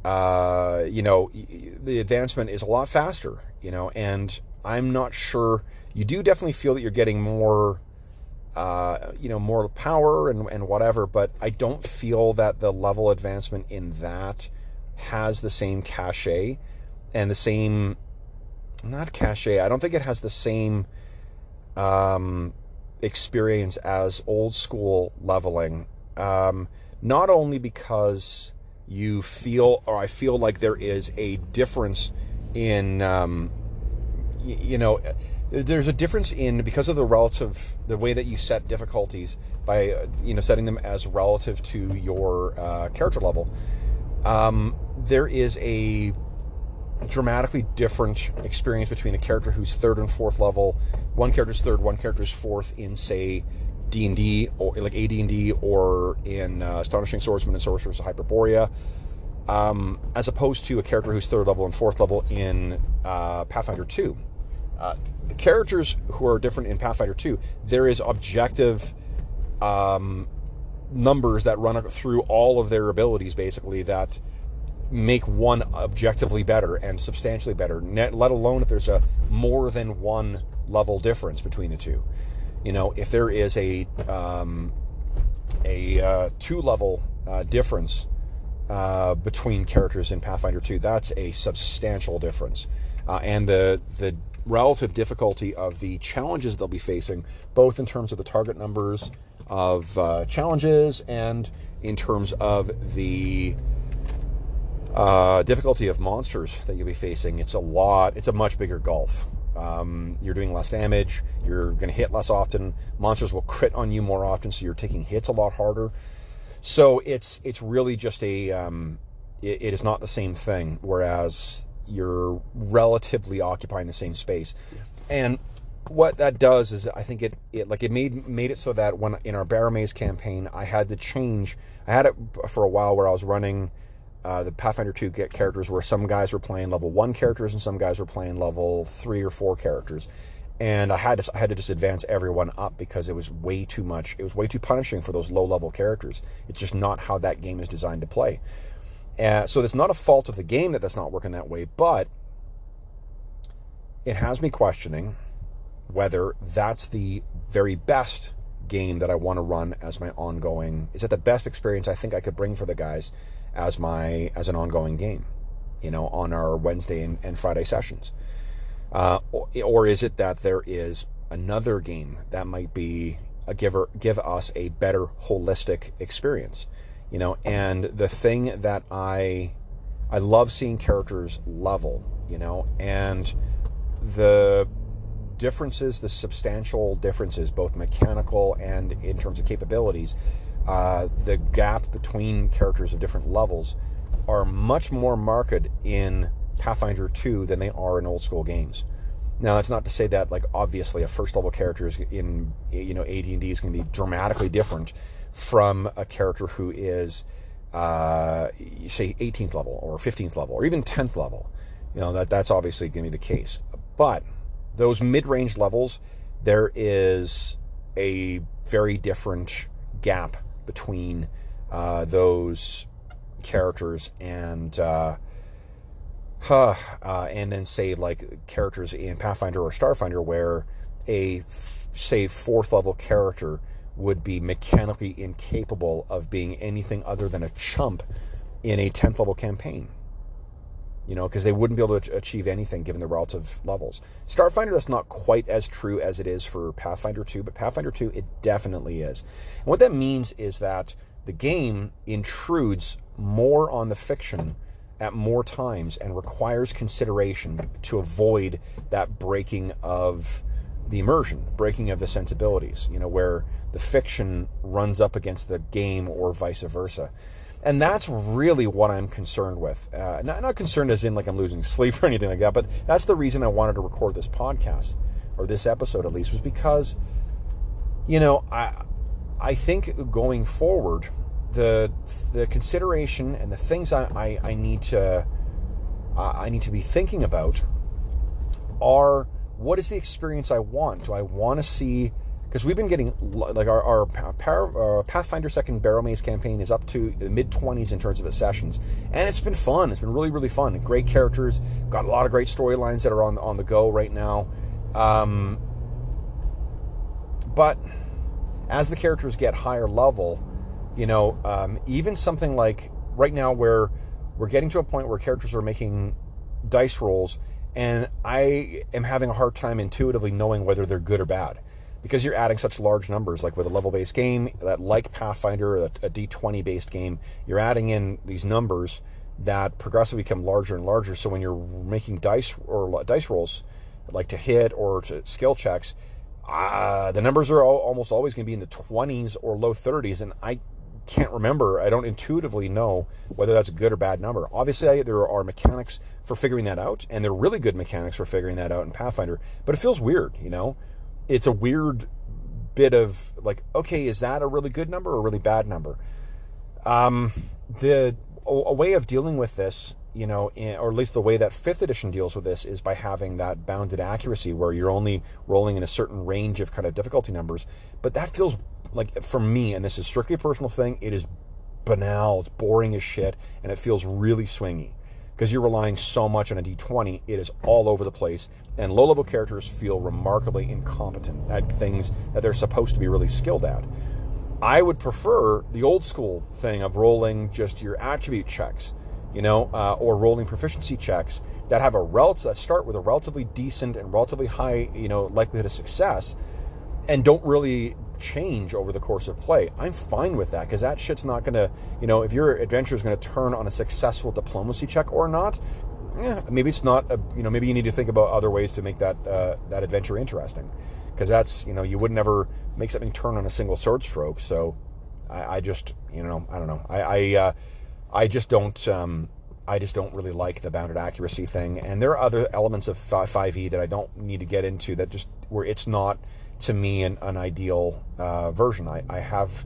uh, you know the advancement is a lot faster, you know, and I'm not sure. You do definitely feel that you're getting more uh, you know, more power and, and whatever, but I don't feel that the level advancement in that has the same cachet and the same, not cachet, I don't think it has the same um, experience as old school leveling. Um, not only because you feel, or I feel like there is a difference in, um, y- you know, there's a difference in because of the relative the way that you set difficulties by you know setting them as relative to your uh, character level um, there is a dramatically different experience between a character who's third and fourth level one character's third one character's fourth in say d&d or like ad&d or in uh, astonishing swordsmen and sorcerers of hyperborea. Um, as opposed to a character who's third level and fourth level in uh, pathfinder 2 uh, the characters who are different in Pathfinder 2, there is objective um, numbers that run through all of their abilities, basically, that make one objectively better and substantially better, let alone if there's a more than one level difference between the two. You know, if there is a um, a uh, two level uh, difference uh, between characters in Pathfinder 2, that's a substantial difference. Uh, and the the relative difficulty of the challenges they'll be facing, both in terms of the target numbers of uh, challenges and in terms of the uh, difficulty of monsters that you'll be facing. It's a lot, it's a much bigger gulf. Um, you're doing less damage, you're going to hit less often, monsters will crit on you more often, so you're taking hits a lot harder. So it's it's really just a um, it, it is not the same thing. Whereas you're relatively occupying the same space. And what that does is I think it, it like it made made it so that when in our Barrow campaign I had to change I had it for a while where I was running uh, the Pathfinder 2 get characters where some guys were playing level 1 characters and some guys were playing level 3 or 4 characters. And I had to I had to just advance everyone up because it was way too much it was way too punishing for those low level characters. It's just not how that game is designed to play. Uh, so it's not a fault of the game that that's not working that way, but it has me questioning whether that's the very best game that I want to run as my ongoing. Is it the best experience I think I could bring for the guys as my as an ongoing game? You know, on our Wednesday and, and Friday sessions, uh, or, or is it that there is another game that might be a giver give us a better holistic experience? you know and the thing that i i love seeing characters level you know and the differences the substantial differences both mechanical and in terms of capabilities uh, the gap between characters of different levels are much more marked in pathfinder 2 than they are in old school games now that's not to say that like obviously a first level character is in you know AD&D is going to be dramatically different from a character who is, uh, say, 18th level or 15th level or even 10th level. You know, that, that's obviously going to be the case. But those mid range levels, there is a very different gap between uh, those characters and. Uh, uh, and then say like characters in Pathfinder or Starfinder, where a f- say fourth level character would be mechanically incapable of being anything other than a chump in a 10th level campaign. You know, because they wouldn't be able to achieve anything given the relative levels. Starfinder, that's not quite as true as it is for Pathfinder 2, but Pathfinder 2, it definitely is. And what that means is that the game intrudes more on the fiction at more times and requires consideration to avoid that breaking of the immersion, breaking of the sensibilities, you know, where the fiction runs up against the game or vice versa. And that's really what I'm concerned with. Uh, not, not concerned as in like I'm losing sleep or anything like that, but that's the reason I wanted to record this podcast, or this episode at least, was because, you know, I, I think going forward, the the consideration and the things I, I, I need to I need to be thinking about are what is the experience I want? Do I want to see? Because we've been getting like our, our, our, Pathfinder Second Barrowmaze campaign is up to the mid twenties in terms of its sessions, and it's been fun. It's been really really fun. Great characters, got a lot of great storylines that are on on the go right now. Um, but as the characters get higher level, you know, um, even something like right now where we're getting to a point where characters are making dice rolls and I am having a hard time intuitively knowing whether they're good or bad because you're adding such large numbers. Like with a level based game, that like Pathfinder, a a d20 based game, you're adding in these numbers that progressively become larger and larger. So when you're making dice or dice rolls, like to hit or to skill checks, uh, the numbers are all, almost always going to be in the 20s or low 30s, and I can't remember. I don't intuitively know whether that's a good or bad number. Obviously, there are mechanics for figuring that out, and they're really good mechanics for figuring that out in Pathfinder. But it feels weird, you know. It's a weird bit of like, okay, is that a really good number or a really bad number? Um, the a way of dealing with this, you know, or at least the way that fifth edition deals with this is by having that bounded accuracy where you're only rolling in a certain range of kind of difficulty numbers. But that feels like for me, and this is strictly a personal thing, it is banal, it's boring as shit, and it feels really swingy because you're relying so much on a d20. It is all over the place, and low level characters feel remarkably incompetent at things that they're supposed to be really skilled at. I would prefer the old school thing of rolling just your attribute checks, you know, uh, or rolling proficiency checks that have a relative that start with a relatively decent and relatively high, you know, likelihood of success, and don't really change over the course of play. I'm fine with that because that shit's not going to, you know, if your adventure is going to turn on a successful diplomacy check or not, yeah, maybe it's not, a, you know, maybe you need to think about other ways to make that uh, that adventure interesting because that's, you know, you would never make something turn on a single sword stroke. So I, I just, you know, I don't know. I I, uh, I just don't. Um, I just don't really like the bounded accuracy thing, and there are other elements of 5e that I don't need to get into that just where it's not to me an, an ideal uh, version. I, I have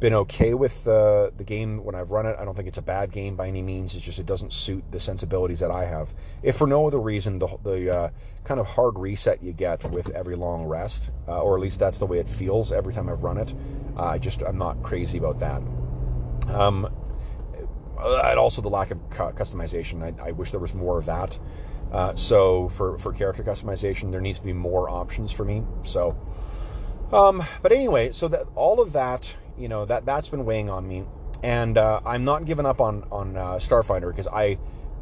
been okay with uh, the game when I've run it. I don't think it's a bad game by any means. It's just it doesn't suit the sensibilities that I have. If for no other reason, the, the uh, kind of hard reset you get with every long rest, uh, or at least that's the way it feels every time I've run it. Uh, I just I'm not crazy about that. Um, and also the lack of customization. I, I wish there was more of that. Uh, so for, for character customization, there needs to be more options for me. So, um, but anyway, so that all of that, you know, that that's been weighing on me, and uh, I'm not giving up on on uh, Starfinder because I,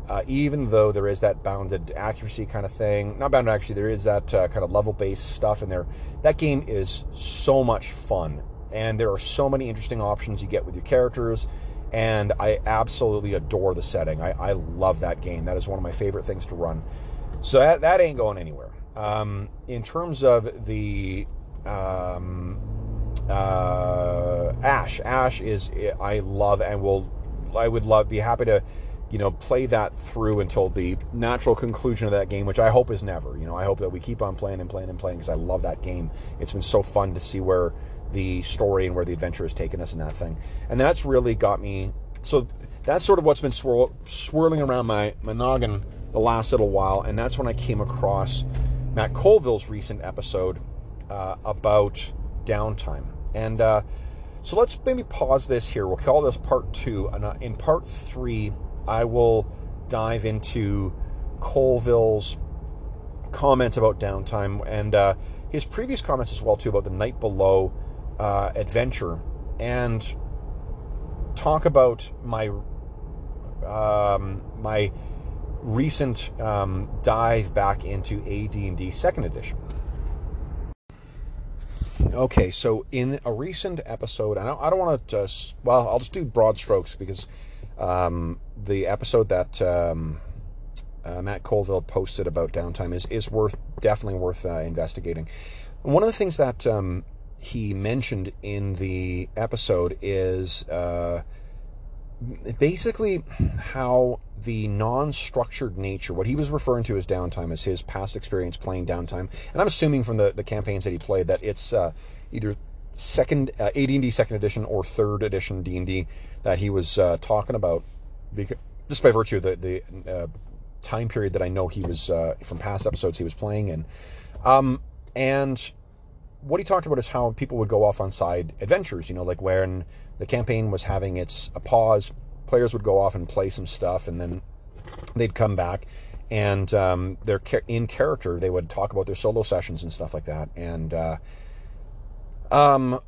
uh, even though there is that bounded accuracy kind of thing, not bounded actually, there is that uh, kind of level based stuff in there. That game is so much fun, and there are so many interesting options you get with your characters and I absolutely adore the setting. I, I love that game. That is one of my favorite things to run. So that, that ain't going anywhere. Um, in terms of the um, uh, Ash, Ash is I love and will I would love be happy to you know play that through until the natural conclusion of that game, which I hope is never. You know, I hope that we keep on playing and playing and playing because I love that game. It's been so fun to see where the story and where the adventure has taken us and that thing. And that's really got me. So that's sort of what's been swirl, swirling around my, my noggin the last little while. And that's when I came across Matt Colville's recent episode uh, about downtime. And uh, so let's maybe pause this here. We'll call this part two. And uh, in part three, I will dive into Colville's comments about downtime and uh, his previous comments as well too about the night below uh, adventure and talk about my um, my recent um, dive back into AD&D Second Edition. Okay, so in a recent episode, I don't, I don't want to, well, I'll just do broad strokes because um, the episode that um, uh, Matt Colville posted about downtime is, is worth, definitely worth uh, investigating. One of the things that um, he mentioned in the episode is uh, basically how the non-structured nature, what he was referring to as downtime, is his past experience playing downtime, and I'm assuming from the, the campaigns that he played that it's uh, either second uh, AD&D second edition or third edition D&D that he was uh, talking about, because, just by virtue of the, the uh, time period that I know he was uh, from past episodes he was playing in, um, and what he talked about is how people would go off on side adventures. You know, like when the campaign was having its a pause, players would go off and play some stuff, and then they'd come back, and um, they're in character. They would talk about their solo sessions and stuff like that. And uh, um,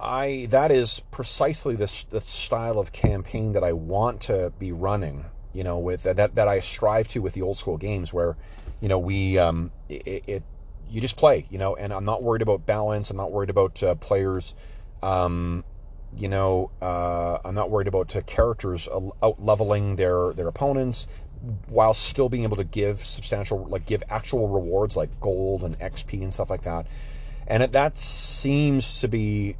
I that is precisely this the style of campaign that I want to be running. You know, with that that I strive to with the old school games, where you know we um, it, it you just play, you know, and I'm not worried about balance. I'm not worried about uh, players, um, you know, uh, I'm not worried about uh, characters out leveling their their opponents while still being able to give substantial, like give actual rewards like gold and XP and stuff like that. And it, that seems to be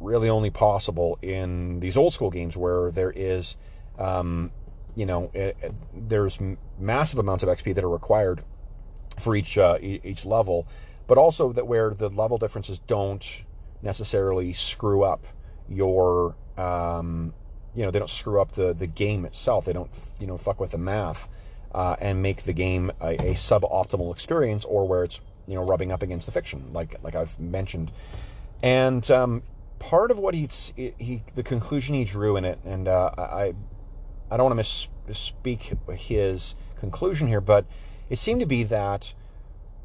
really only possible in these old school games where there is, um, you know, it, it, there's massive amounts of XP that are required for each uh, each level, but also that where the level differences don't necessarily screw up your um, you know they don't screw up the the game itself. They don't you know fuck with the math uh, and make the game a, a suboptimal experience or where it's you know rubbing up against the fiction like like I've mentioned. And um, part of what he's he the conclusion he drew in it, and uh, I I don't want to misspeak his conclusion here, but it seemed to be that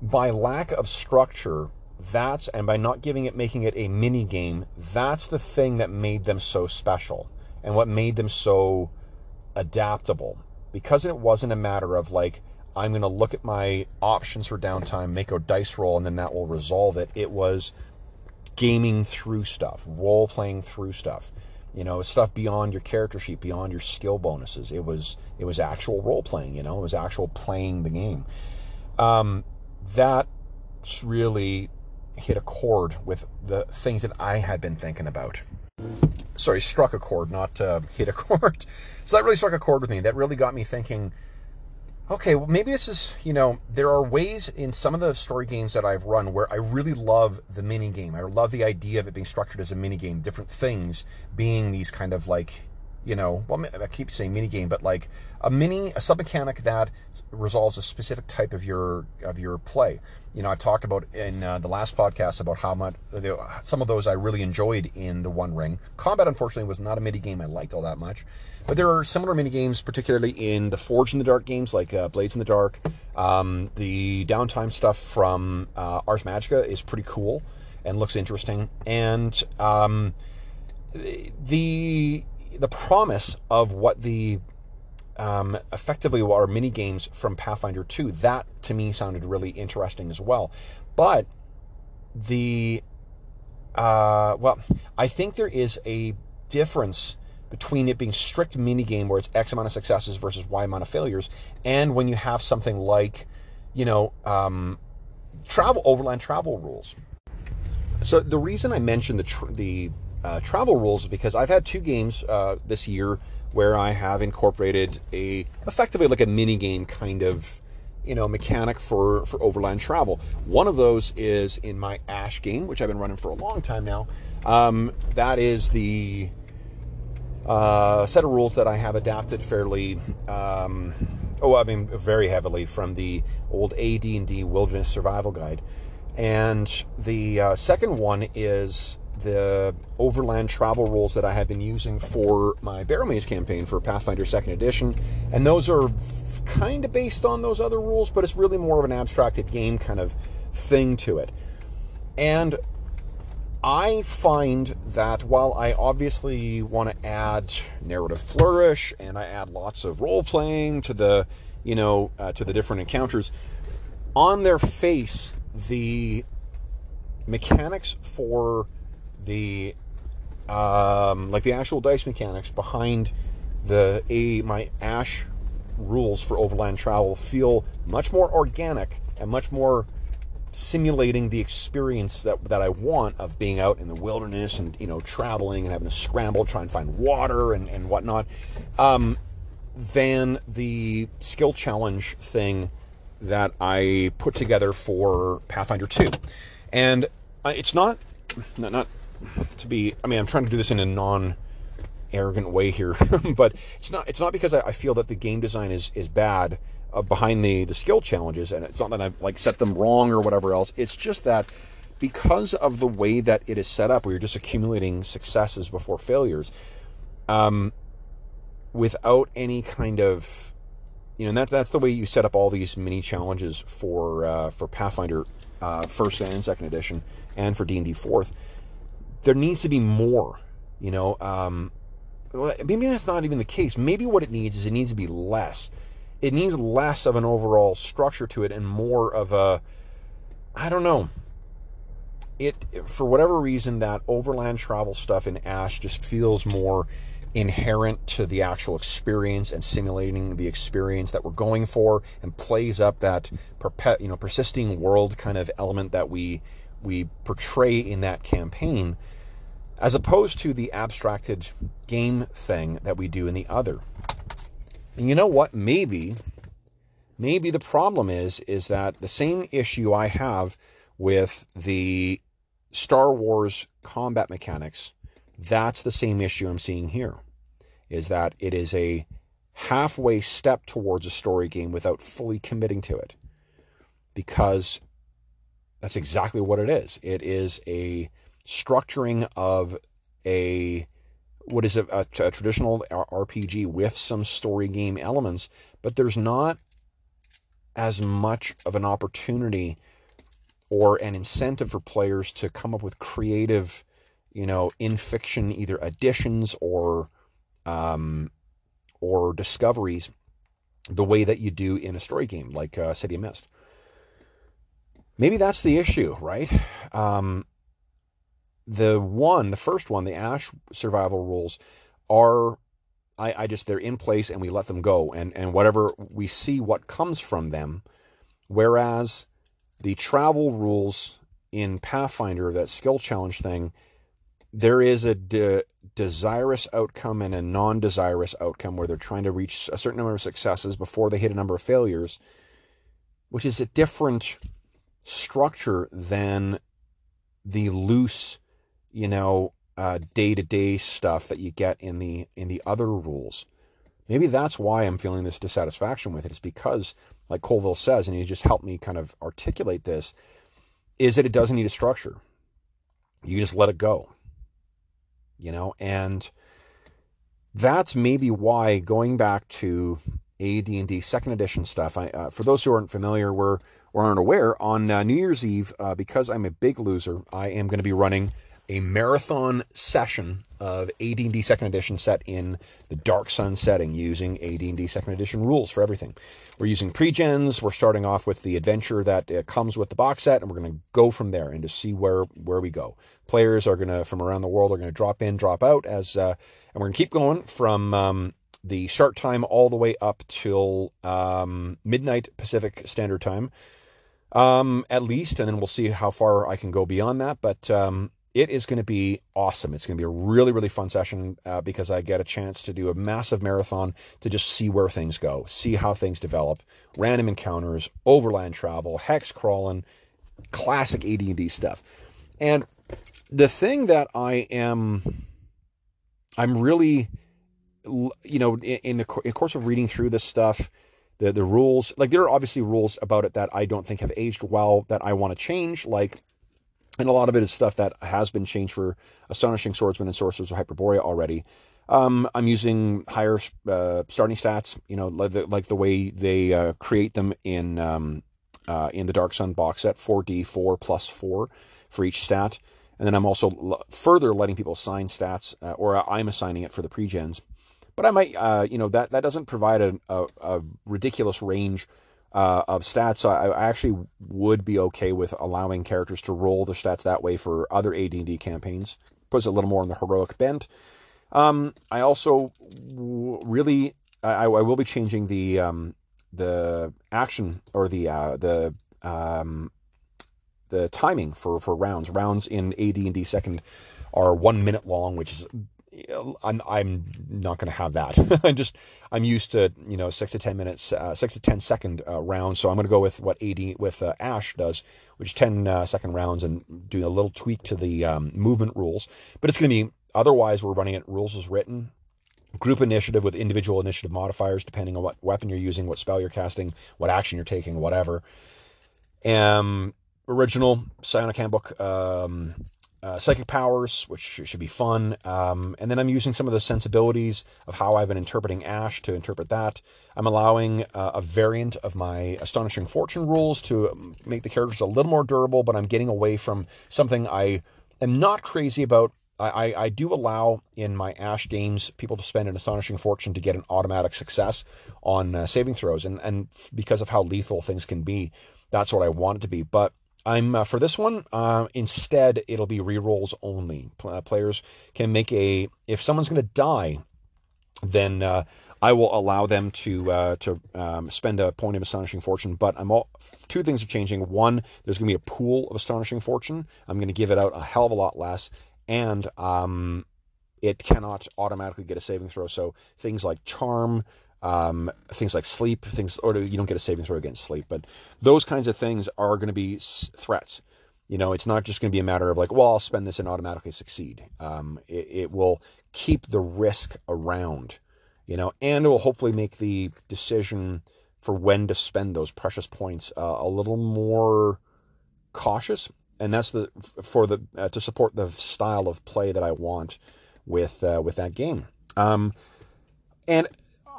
by lack of structure, that's and by not giving it making it a mini game, that's the thing that made them so special and what made them so adaptable. Because it wasn't a matter of like I'm going to look at my options for downtime, make a dice roll, and then that will resolve it. It was gaming through stuff, role playing through stuff you know stuff beyond your character sheet beyond your skill bonuses. It was it was actual role playing you know it was actual playing the game. Um, that really hit a chord with the things that i had been thinking about. Sorry struck a chord not uh, hit a chord. So that really struck a chord with me. That really got me thinking okay, well, maybe this is, you know, there are ways in some of the story games that I've run where I really love the mini game. I love the idea of it being structured as a mini game, different things being these kind of like you know, well, I keep saying mini game, but like a mini, a sub mechanic that resolves a specific type of your of your play. You know, I talked about in uh, the last podcast about how much some of those I really enjoyed in the One Ring. Combat, unfortunately, was not a mini game I liked all that much, but there are similar mini games, particularly in the Forged in the Dark games, like uh, Blades in the Dark. Um, the downtime stuff from uh, Ars Magica is pretty cool and looks interesting, and um, the the promise of what the um, effectively are mini games from Pathfinder 2. That to me sounded really interesting as well. But the uh, well, I think there is a difference between it being strict mini game where it's X amount of successes versus Y amount of failures, and when you have something like, you know, um, travel overland travel rules. So the reason I mentioned the tr- the uh, travel rules because I've had two games uh, this year where I have incorporated a effectively like a mini game kind of you know mechanic for for overland travel. One of those is in my Ash game, which I've been running for a long time now. Um, that is the uh, set of rules that I have adapted fairly. Um, oh, I mean, very heavily from the old AD&D Wilderness Survival Guide. And the uh, second one is the overland travel rules that I have been using for my Barrowmaze campaign for Pathfinder 2nd Edition. And those are kind of based on those other rules, but it's really more of an abstracted game kind of thing to it. And I find that while I obviously want to add narrative flourish and I add lots of role playing to the you know, uh, to the different encounters, on their face, the mechanics for the um, like the actual dice mechanics behind the a my ash rules for overland travel feel much more organic and much more simulating the experience that, that I want of being out in the wilderness and you know traveling and having to scramble, try and find water and, and whatnot, um, than the skill challenge thing that I put together for Pathfinder 2. And it's not, not, not to be, I mean, I'm trying to do this in a non arrogant way here, but it's not, it's not because I, I, feel that the game design is, is bad uh, behind the, the skill challenges. And it's not that I've like set them wrong or whatever else. It's just that because of the way that it is set up, where you're just accumulating successes before failures, um, without any kind of you know, and that's that's the way you set up all these mini challenges for uh, for Pathfinder uh, first and second edition, and for D and D fourth. There needs to be more. You know, um, maybe that's not even the case. Maybe what it needs is it needs to be less. It needs less of an overall structure to it and more of a, I don't know. It for whatever reason that overland travel stuff in Ash just feels more inherent to the actual experience and simulating the experience that we're going for and plays up that perpet, you know persisting world kind of element that we we portray in that campaign as opposed to the abstracted game thing that we do in the other. And you know what? Maybe maybe the problem is is that the same issue I have with the Star Wars combat mechanics that's the same issue I'm seeing here. Is that it is a halfway step towards a story game without fully committing to it. Because that's exactly what it is. It is a structuring of a what is a, a, a, traditional RPG with some story game elements, but there's not as much of an opportunity or an incentive for players to come up with creative you know, in fiction, either additions or um, or discoveries, the way that you do in a story game like uh, City of Mist. Maybe that's the issue, right? Um, the one, the first one, the Ash survival rules are, I, I just they're in place and we let them go, and and whatever we see what comes from them. Whereas the travel rules in Pathfinder, that skill challenge thing, there is a de- desirous outcome and a non desirous outcome where they're trying to reach a certain number of successes before they hit a number of failures, which is a different structure than the loose, you know, day to day stuff that you get in the in the other rules. Maybe that's why I'm feeling this dissatisfaction with it. It's because, like Colville says, and he just helped me kind of articulate this, is that it doesn't need a structure. You just let it go you know, and that's maybe why going back to AD&D second edition stuff. I, uh, for those who aren't familiar, we're or aren't aware, on uh, New Year's Eve, uh, because I'm a big loser, I am going to be running a marathon session of AD&D Second Edition set in the Dark Sun setting using AD&D Second Edition rules for everything. We're using pre-gens. We're starting off with the adventure that uh, comes with the box set, and we're going to go from there and to see where where we go. Players are going to from around the world are going to drop in, drop out as, uh, and we're going to keep going from um, the start time all the way up till um, midnight Pacific Standard Time, um, at least, and then we'll see how far I can go beyond that. But um, it is going to be awesome. It's going to be a really, really fun session uh, because I get a chance to do a massive marathon to just see where things go, see how things develop, random encounters, overland travel, hex crawling, classic AD&D stuff. And the thing that I am, I'm really, you know, in the course of reading through this stuff, the the rules, like there are obviously rules about it that I don't think have aged well that I want to change, like and a lot of it is stuff that has been changed for Astonishing Swordsmen and Sorcerers of Hyperborea already. Um, I'm using higher uh, starting stats, you know, like the, like the way they uh, create them in um, uh, in the Dark Sun box set, 4D, 4 plus 4 for each stat. And then I'm also l- further letting people assign stats, uh, or I'm assigning it for the pre-gens but I might, uh, you know, that that doesn't provide a, a, a ridiculous range uh, of stats. So I, I, actually would be okay with allowing characters to roll their stats that way for other AD&D campaigns. Puts a little more on the heroic bent. Um, I also really, I, I, will be changing the um, the action or the uh, the um, the timing for for rounds. Rounds in AD&D second are one minute long, which is I'm I'm not going to have that. I'm just I'm used to you know six to ten minutes, uh, six to ten second uh, rounds. So I'm going to go with what AD with uh, Ash does, which is 10 uh, second rounds, and doing a little tweak to the um, movement rules. But it's going to be otherwise. We're running it rules as written. Group initiative with individual initiative modifiers depending on what weapon you're using, what spell you're casting, what action you're taking, whatever. Um, original Psionic Handbook um, uh, psychic powers, which should be fun. Um, and then I'm using some of the sensibilities of how I've been interpreting Ash to interpret that. I'm allowing uh, a variant of my Astonishing Fortune rules to make the characters a little more durable, but I'm getting away from something I am not crazy about. I, I, I do allow in my Ash games people to spend an Astonishing Fortune to get an automatic success on uh, saving throws. And, and because of how lethal things can be, that's what I want it to be. But I'm uh, for this one. Uh, instead, it'll be rerolls only. Uh, players can make a if someone's going to die, then uh, I will allow them to uh, to um, spend a point of astonishing fortune. But I'm all two things are changing. One, there's going to be a pool of astonishing fortune. I'm going to give it out a hell of a lot less, and um, it cannot automatically get a saving throw. So things like charm, um, things like sleep, things, or you don't get a saving throw against sleep, but those kinds of things are going to be threats. You know, it's not just going to be a matter of like, well, I'll spend this and automatically succeed. Um, it, it, will keep the risk around, you know, and it will hopefully make the decision for when to spend those precious points uh, a little more cautious. And that's the for the uh, to support the style of play that I want with uh, with that game. Um, and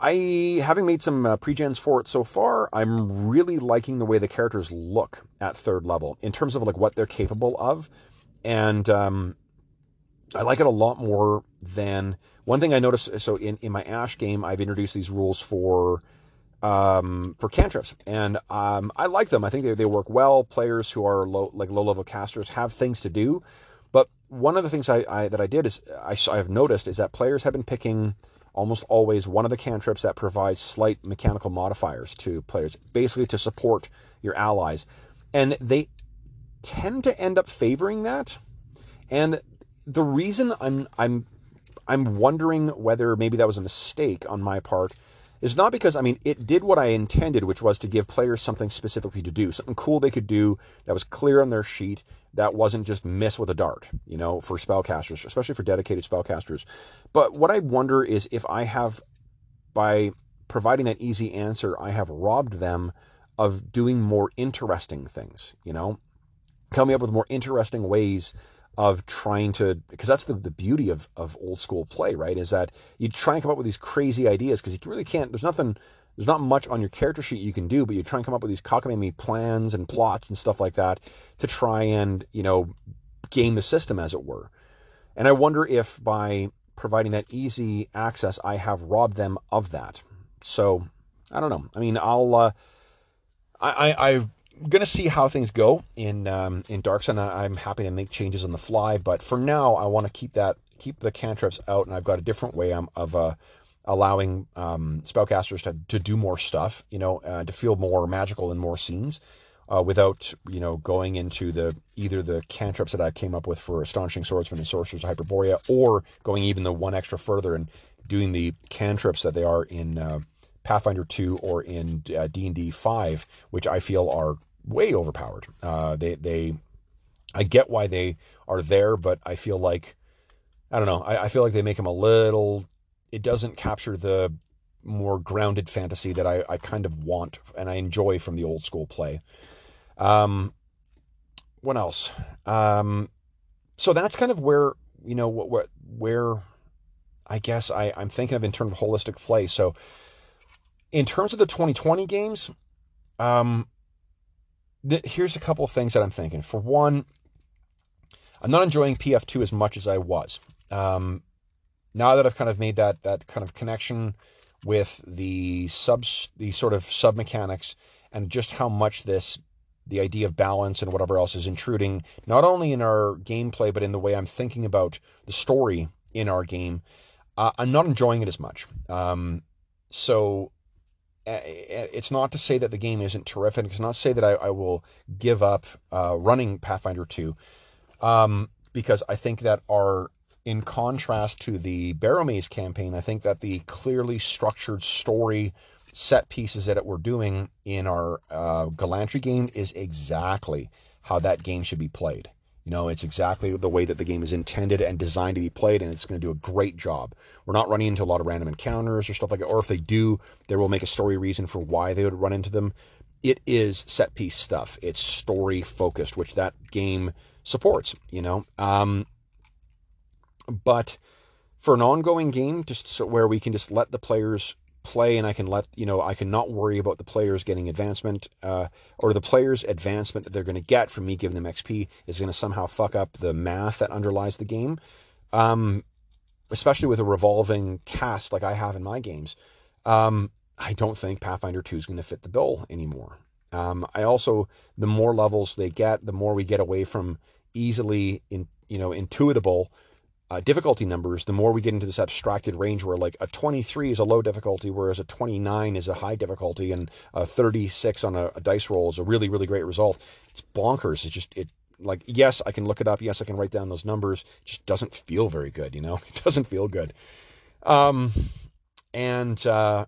I, having made some uh, pre-gens for it so far, I'm really liking the way the characters look at third level in terms of like what they're capable of, and um, I like it a lot more than one thing I noticed. So in, in my Ash game, I've introduced these rules for um, for cantrips, and um, I like them. I think they, they work well. Players who are low like low level casters have things to do, but one of the things I, I that I did is I, I have noticed is that players have been picking almost always one of the cantrips that provides slight mechanical modifiers to players, basically to support your allies. And they tend to end up favoring that. And the reason I'm I'm I'm wondering whether maybe that was a mistake on my part is not because I mean it did what I intended, which was to give players something specifically to do, something cool they could do that was clear on their sheet that wasn't just miss with a dart, you know, for spellcasters, especially for dedicated spellcasters. But what I wonder is if I have, by providing that easy answer, I have robbed them of doing more interesting things, you know, coming up with more interesting ways of trying to because that's the, the beauty of, of old school play right is that you try and come up with these crazy ideas because you really can't there's nothing there's not much on your character sheet you can do, but you try and come up with these cockamamie plans and plots and stuff like that to try and, you know, game the system, as it were. And I wonder if by providing that easy access, I have robbed them of that. So I don't know. I mean, I'll, uh, I, I, I'm going to see how things go in, um, in Dark Sun. I'm happy to make changes on the fly, but for now, I want to keep that, keep the cantrips out. And I've got a different way of, uh, allowing um, spellcasters to, to do more stuff, you know, uh, to feel more magical in more scenes. Uh, without you know going into the either the cantrips that I came up with for astonishing swordsmen and sorcerers of Hyperborea, or going even the one extra further and doing the cantrips that they are in uh, Pathfinder two or in uh, D and D five, which I feel are way overpowered. Uh, they they I get why they are there, but I feel like I don't know. I, I feel like they make them a little it doesn't capture the more grounded fantasy that I, I kind of want and I enjoy from the old school play. Um, what else? Um, so that's kind of where you know what, what where I guess I, I'm thinking of in terms of holistic play. So in terms of the 2020 games, um, th- here's a couple of things that I'm thinking. For one, I'm not enjoying PF2 as much as I was. Um, now that I've kind of made that that kind of connection with the subs, the sort of sub mechanics, and just how much this the idea of balance and whatever else is intruding not only in our gameplay but in the way I'm thinking about the story in our game. Uh, I'm not enjoying it as much. Um, so it's not to say that the game isn't terrific. It's not to say that I, I will give up uh, running Pathfinder 2, um, because I think that our, in contrast to the Barrowmaze campaign, I think that the clearly structured story set pieces that we're doing in our uh, Glantri game is exactly how that game should be played. You know, it's exactly the way that the game is intended and designed to be played, and it's going to do a great job. We're not running into a lot of random encounters or stuff like that, or if they do, they will make a story reason for why they would run into them. It is set piece stuff. It's story focused, which that game supports. You know, um, but for an ongoing game, just so where we can just let the players play and I can let, you know, I can not worry about the players getting advancement uh, or the players' advancement that they're going to get from me giving them XP is going to somehow fuck up the math that underlies the game. Um, especially with a revolving cast like I have in my games. Um, I don't think Pathfinder 2 is going to fit the bill anymore. Um, I also, the more levels they get, the more we get away from easily, in, you know, intuitable uh, difficulty numbers, the more we get into this abstracted range where like a 23 is a low difficulty, whereas a 29 is a high difficulty, and a 36 on a, a dice roll is a really, really great result. It's bonkers. It's just, it like, yes, I can look it up. Yes, I can write down those numbers. It just doesn't feel very good, you know? It doesn't feel good. Um, and, uh,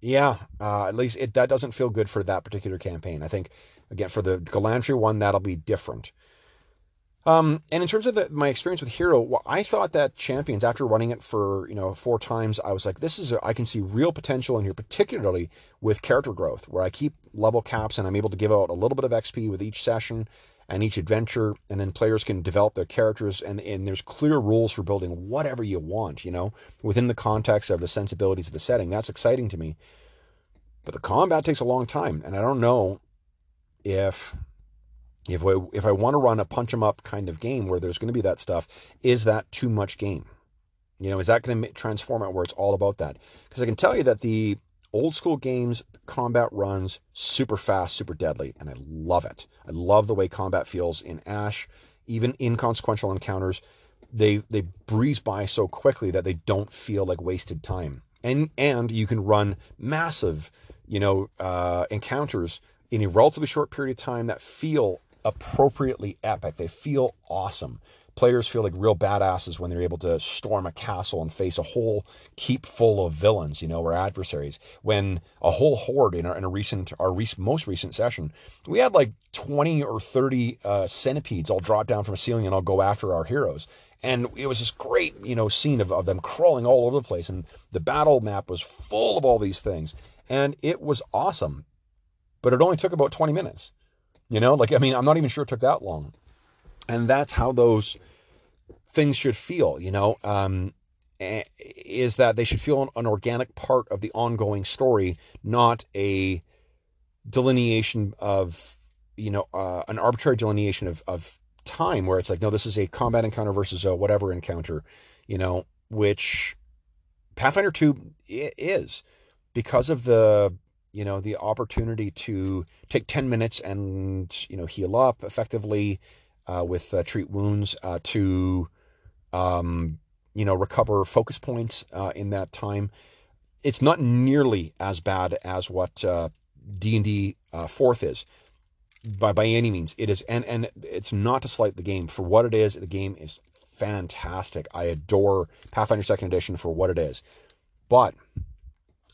yeah, uh, at least it, that doesn't feel good for that particular campaign. I think, again, for the Glantri one, that'll be different. Um, and in terms of the, my experience with Hero, I thought that Champions, after running it for you know four times, I was like, this is a, I can see real potential in here, particularly with character growth, where I keep level caps and I'm able to give out a little bit of XP with each session and each adventure, and then players can develop their characters, and, and there's clear rules for building whatever you want, you know, within the context of the sensibilities of the setting. That's exciting to me. But the combat takes a long time, and I don't know if if I, if I want to run a punch 'em up kind of game where there's going to be that stuff, is that too much game? You know, is that going to transform it where it's all about that? Because I can tell you that the old school games combat runs super fast, super deadly, and I love it. I love the way combat feels in Ash, even inconsequential encounters. They they breeze by so quickly that they don't feel like wasted time, and and you can run massive, you know, uh, encounters in a relatively short period of time that feel appropriately epic. They feel awesome. Players feel like real badasses when they're able to storm a castle and face a whole keep full of villains, you know, or adversaries. When a whole horde in, our, in a recent, our rec- most recent session, we had like 20 or 30 uh, centipedes all drop down from a ceiling and all go after our heroes. And it was this great, you know, scene of, of them crawling all over the place. And the battle map was full of all these things. And it was awesome. But it only took about 20 minutes. You know, like, I mean, I'm not even sure it took that long. And that's how those things should feel, you know, um, is that they should feel an organic part of the ongoing story, not a delineation of, you know, uh, an arbitrary delineation of, of time where it's like, no, this is a combat encounter versus a whatever encounter, you know, which Pathfinder 2 is because of the you know, the opportunity to take 10 minutes and, you know, heal up effectively uh, with uh, treat wounds uh, to, um, you know, recover focus points uh, in that time. It's not nearly as bad as what D&D uh, uh, fourth is by, by any means. It is, and, and it's not to slight the game for what it is. The game is fantastic. I adore Pathfinder second edition for what it is. But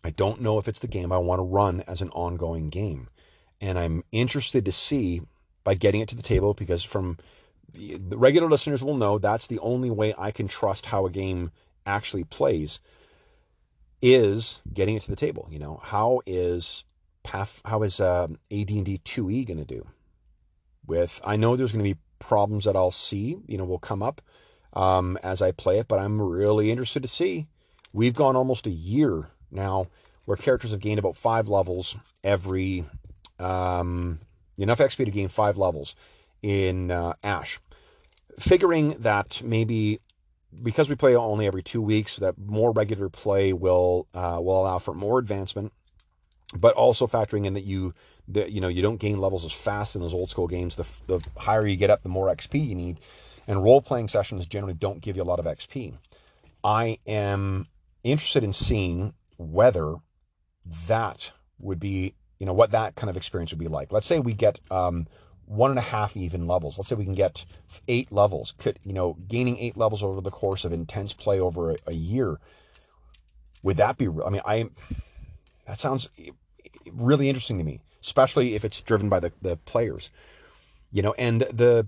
I don't know if it's the game I want to run as an ongoing game. And I'm interested to see by getting it to the table because from the, the regular listeners will know that's the only way I can trust how a game actually plays is getting it to the table. You know, how is Path, how is uh, AD&D 2E going to do? With I know there's going to be problems that I'll see, you know, will come up um, as I play it, but I'm really interested to see. We've gone almost a year now, where characters have gained about five levels every, um, enough XP to gain five levels in uh, Ash. Figuring that maybe because we play only every two weeks, that more regular play will uh, will allow for more advancement, but also factoring in that you that you know you don't gain levels as fast in those old school games. The the higher you get up, the more XP you need, and role playing sessions generally don't give you a lot of XP. I am interested in seeing whether that would be you know what that kind of experience would be like. Let's say we get um, one and a half even levels. Let's say we can get eight levels. Could you know gaining eight levels over the course of intense play over a, a year? Would that be? I mean, I that sounds really interesting to me, especially if it's driven by the the players. You know, and the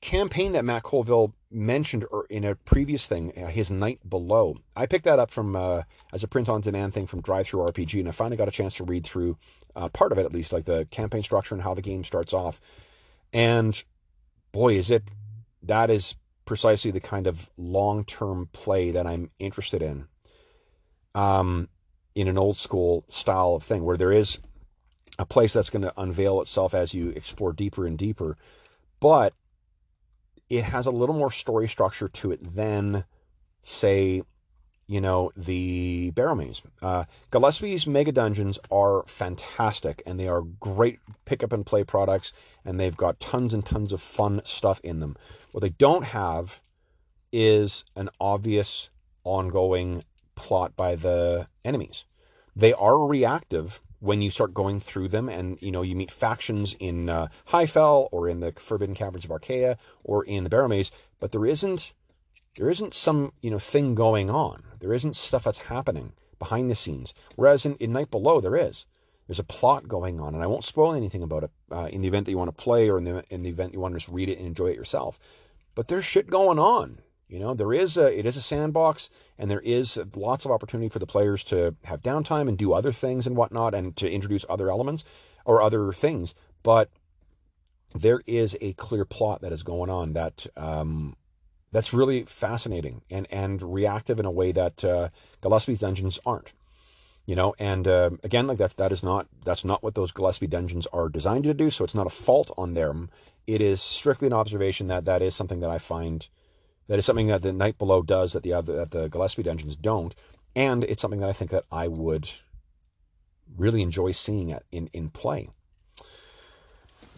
campaign that Matt Colville mentioned in a previous thing, uh, his Night Below. I picked that up from uh, as a print on demand thing from DriveThruRPG, and I finally got a chance to read through uh, part of it at least, like the campaign structure and how the game starts off. And boy, is it that is precisely the kind of long term play that I'm interested in. Um, in an old school style of thing where there is a place that's going to unveil itself as you explore deeper and deeper, but it has a little more story structure to it than, say, you know, the Barrowmaze. Uh, Gillespie's Mega Dungeons are fantastic and they are great pick up and play products and they've got tons and tons of fun stuff in them. What they don't have is an obvious ongoing plot by the enemies. They are reactive when you start going through them and you know you meet factions in uh, Highfell or in the Forbidden Caverns of Archaia or in the Barrow but there isn't there isn't some you know thing going on. There isn't stuff that's happening behind the scenes. Whereas in, in Night Below there is. There's a plot going on, and I won't spoil anything about it uh, in the event that you want to play or in the in the event you want to just read it and enjoy it yourself. But there's shit going on. You know, there is a it is a sandbox, and there is lots of opportunity for the players to have downtime and do other things and whatnot, and to introduce other elements or other things. But there is a clear plot that is going on that um, that's really fascinating and and reactive in a way that uh, Gillespie's dungeons aren't. You know, and uh, again, like that's that is not that's not what those Gillespie dungeons are designed to do. So it's not a fault on them. It is strictly an observation that that is something that I find that is something that the Night Below does that the other that the Gillespie dungeons don't, and it's something that I think that I would really enjoy seeing it in in play.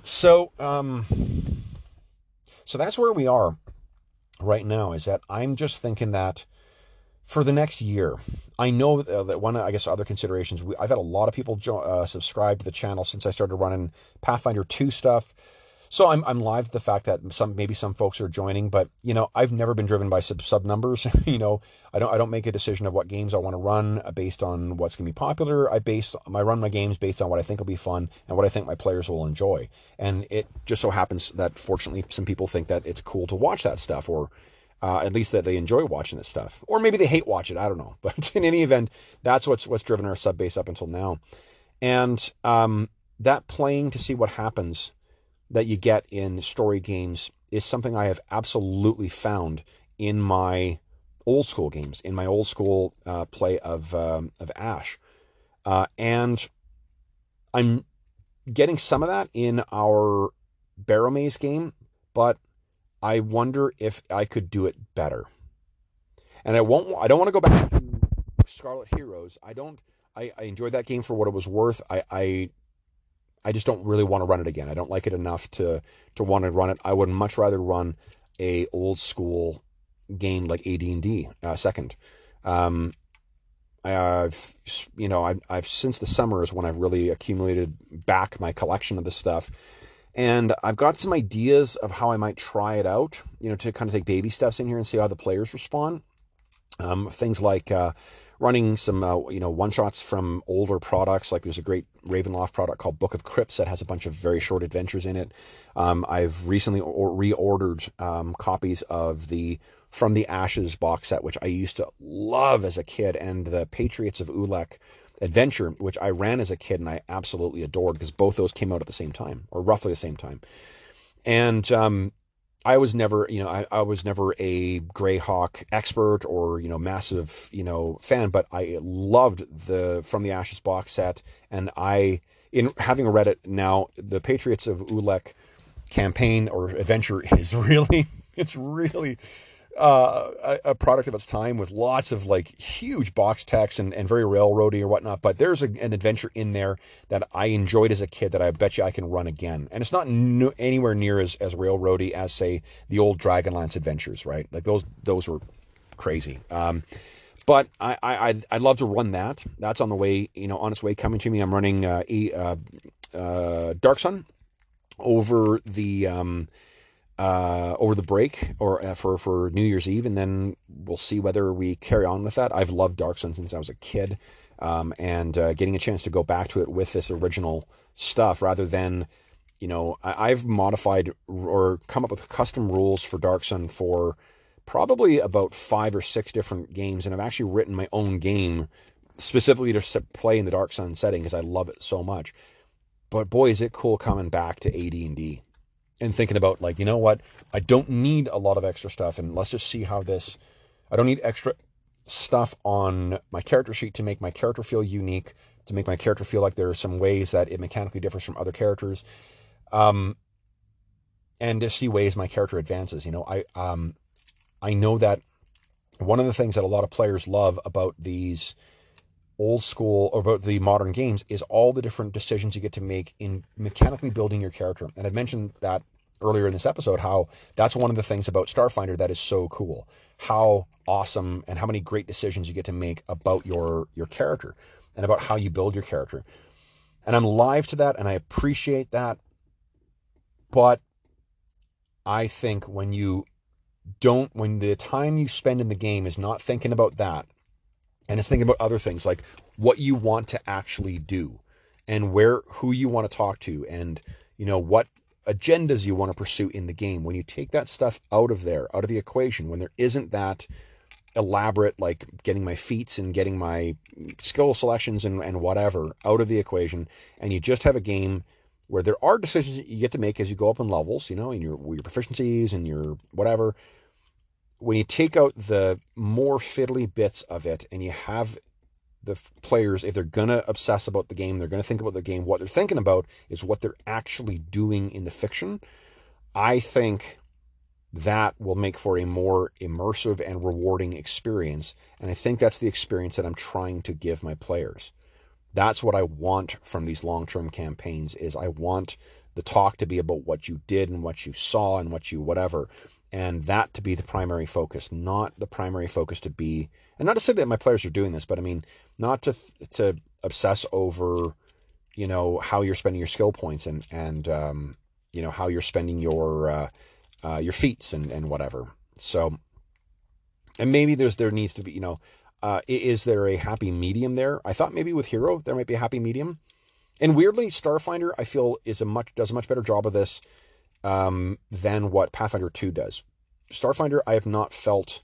So, um, so that's where we are right now. Is that I'm just thinking that for the next year, I know that one, I guess, other considerations. We, I've had a lot of people jo- uh, subscribe to the channel since I started running Pathfinder 2 stuff. So I'm I'm live to the fact that some maybe some folks are joining, but you know I've never been driven by sub sub numbers. you know I don't I don't make a decision of what games I want to run uh, based on what's going to be popular. I base I run my games based on what I think will be fun and what I think my players will enjoy. And it just so happens that fortunately some people think that it's cool to watch that stuff or uh, at least that they enjoy watching this stuff, or maybe they hate watch it. I don't know, but in any event, that's what's what's driven our sub base up until now, and um, that playing to see what happens that you get in story games is something I have absolutely found in my old school games, in my old school uh, play of um, of Ash, uh, and I'm getting some of that in our Barrowmaze game, but I wonder if I could do it better. And I won't. I don't want to go back to Scarlet Heroes. I don't. I, I enjoyed that game for what it was worth. I, I I just don't really want to run it again. I don't like it enough to to want to run it. I would much rather run a old school game like AD&D uh, second. Um, I've you know I've, I've since the summer is when I've really accumulated back my collection of this stuff, and I've got some ideas of how I might try it out. You know, to kind of take baby steps in here and see how the players respond. Um, things like uh, running some uh, you know one shots from older products. Like there's a great Ravenloft product called Book of Crypts that has a bunch of very short adventures in it. Um, I've recently or- reordered um, copies of the From the Ashes box set, which I used to love as a kid, and the Patriots of Ulek adventure, which I ran as a kid and I absolutely adored because both those came out at the same time or roughly the same time. And um, I was never, you know, I, I was never a Greyhawk expert or, you know, massive, you know, fan, but I loved the From the Ashes box set. And I, in having read it now, the Patriots of Ulek campaign or adventure is really, it's really, uh, a, a, product of its time with lots of like huge box text and, and very railroady or whatnot. But there's a, an adventure in there that I enjoyed as a kid that I bet you I can run again. And it's not no, anywhere near as, as railroady as say the old Dragonlance adventures, right? Like those those were crazy. Um, but I, I I'd love to run that. That's on the way, you know, on its way coming to me. I'm running uh, a, uh, uh, Dark Sun over the um, uh, over the break or uh, for for New Year's Eve, and then we'll see whether we carry on with that. I've loved Dark Sun since I was a kid, um, and uh, getting a chance to go back to it with this original stuff rather than you know I, have modified or come up with custom rules for Dark Sun for probably about five or six different games, and I've actually written my own game specifically to play in the Dark Sun setting because I love it so much. But boy, is it cool coming back to AD&D and thinking about like, you know what? I don't need a lot of extra stuff, and let's just see how this. I don't need extra stuff on my character sheet to make my character feel unique, to make my character feel like there are some ways that it mechanically differs from other characters, um, and to see ways my character advances. You know, I um, I know that one of the things that a lot of players love about these old school or about the modern games is all the different decisions you get to make in mechanically building your character. And I've mentioned that earlier in this episode how that's one of the things about Starfinder that is so cool. How awesome and how many great decisions you get to make about your your character and about how you build your character. And I'm live to that and I appreciate that. But I think when you don't when the time you spend in the game is not thinking about that and it's thinking about other things like what you want to actually do and where who you want to talk to and you know what agendas you want to pursue in the game. When you take that stuff out of there out of the equation when there isn't that elaborate like getting my feats and getting my skill selections and, and whatever out of the equation and you just have a game where there are decisions you get to make as you go up in levels you know in your your proficiencies and your whatever when you take out the more fiddly bits of it and you have the players, if they're going to obsess about the game, they're going to think about the game, what they're thinking about is what they're actually doing in the fiction. I think that will make for a more immersive and rewarding experience. And I think that's the experience that I'm trying to give my players. That's what I want from these long-term campaigns is I want the talk to be about what you did and what you saw and what you whatever and that to be the primary focus, not the primary focus to be, and not to say that my players are doing this, but I mean, not to to obsess over, you know, how you're spending your skill points and and um, you know how you're spending your uh, uh, your feats and and whatever. So, and maybe there's there needs to be, you know, uh, is there a happy medium there? I thought maybe with Hero there might be a happy medium, and weirdly, Starfinder I feel is a much does a much better job of this um, than what Pathfinder 2 does. Starfinder, I have not felt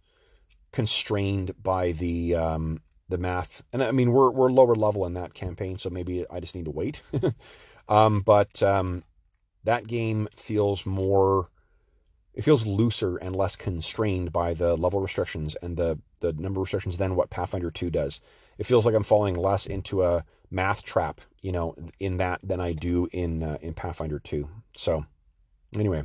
constrained by the um, the math, and I mean we're we're lower level in that campaign, so maybe I just need to wait. um, but um, that game feels more, it feels looser and less constrained by the level restrictions and the the number restrictions than what Pathfinder 2 does. It feels like I'm falling less into a math trap, you know, in that than I do in uh, in Pathfinder 2. So Anyway,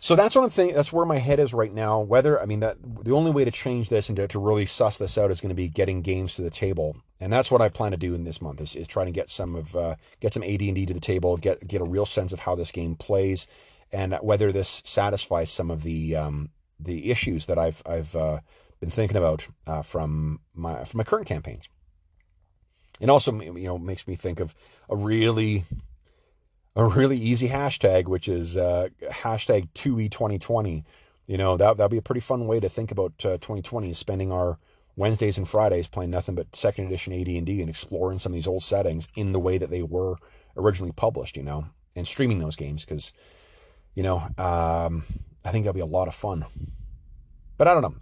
so that's what I'm thinking. That's where my head is right now. Whether I mean that the only way to change this and to, to really suss this out is going to be getting games to the table, and that's what I plan to do in this month is, is trying to get some of uh, get some AD and D to the table, get get a real sense of how this game plays, and whether this satisfies some of the um, the issues that I've I've uh, been thinking about uh, from my from my current campaigns. It also you know makes me think of a really a really easy hashtag, which is uh, hashtag 2E2020. You know, that, that'd be a pretty fun way to think about uh, 2020, spending our Wednesdays and Fridays playing nothing but second edition AD&D and exploring some of these old settings in the way that they were originally published, you know, and streaming those games because, you know, um, I think that'll be a lot of fun. But I don't know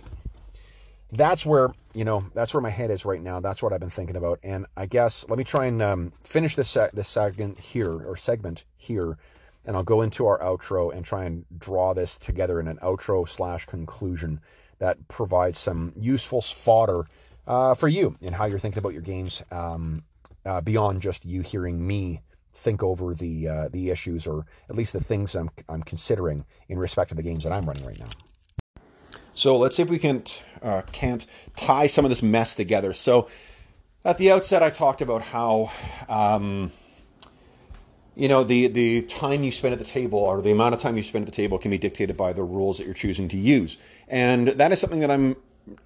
that's where you know that's where my head is right now. That's what I've been thinking about. And I guess let me try and um, finish this se- this segment here or segment here, and I'll go into our outro and try and draw this together in an outro slash conclusion that provides some useful fodder uh, for you and how you're thinking about your games um, uh, beyond just you hearing me think over the uh, the issues or at least the things I'm I'm considering in respect to the games that I'm running right now. So let's see if we can uh, can't tie some of this mess together. So at the outset, I talked about how. Um, you know the the time you spend at the table or the amount of time you spend at the table can be dictated by the rules that you're choosing to use and that is something that i'm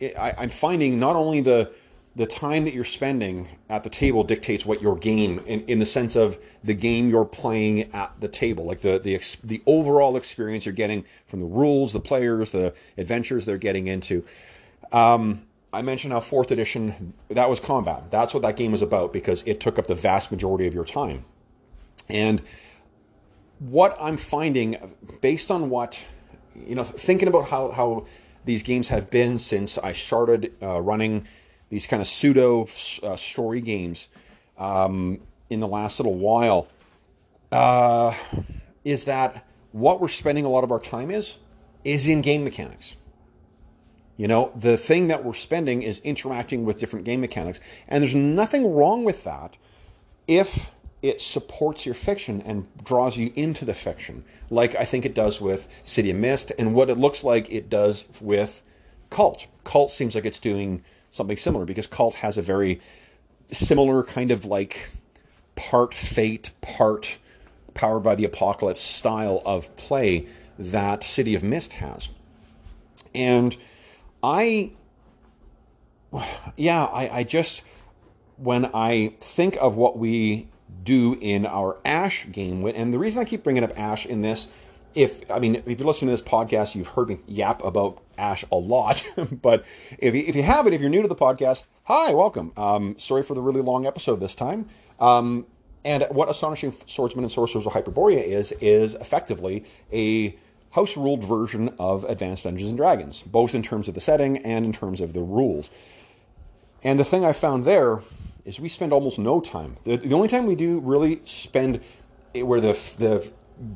I, i'm finding not only the the time that you're spending at the table dictates what your game in, in the sense of the game you're playing at the table like the the the overall experience you're getting from the rules the players the adventures they're getting into um, I mentioned how fourth edition that was combat. That's what that game was about because it took up the vast majority of your time. And what I'm finding, based on what, you know, thinking about how, how these games have been since I started uh, running these kind of pseudo uh, story games um, in the last little while, uh, is that what we're spending a lot of our time is, is in game mechanics. You know, the thing that we're spending is interacting with different game mechanics. And there's nothing wrong with that if it supports your fiction and draws you into the fiction, like I think it does with City of Mist, and what it looks like it does with Kult. Kult seems like it's doing something similar because Kult has a very similar kind of like part fate, part powered by the apocalypse style of play that City of Mist has. And I, yeah, I, I just, when I think of what we do in our Ash game. And the reason I keep bringing up Ash in this, if I mean, if you're listening to this podcast, you've heard me yap about Ash a lot. but if you, if you haven't, if you're new to the podcast, hi, welcome. Um, sorry for the really long episode this time. Um, and what Astonishing Swordsmen and Sorcerers of Hyperborea is, is effectively a house ruled version of Advanced Dungeons and Dragons, both in terms of the setting and in terms of the rules. And the thing I found there is we spend almost no time. The, the only time we do really spend where the the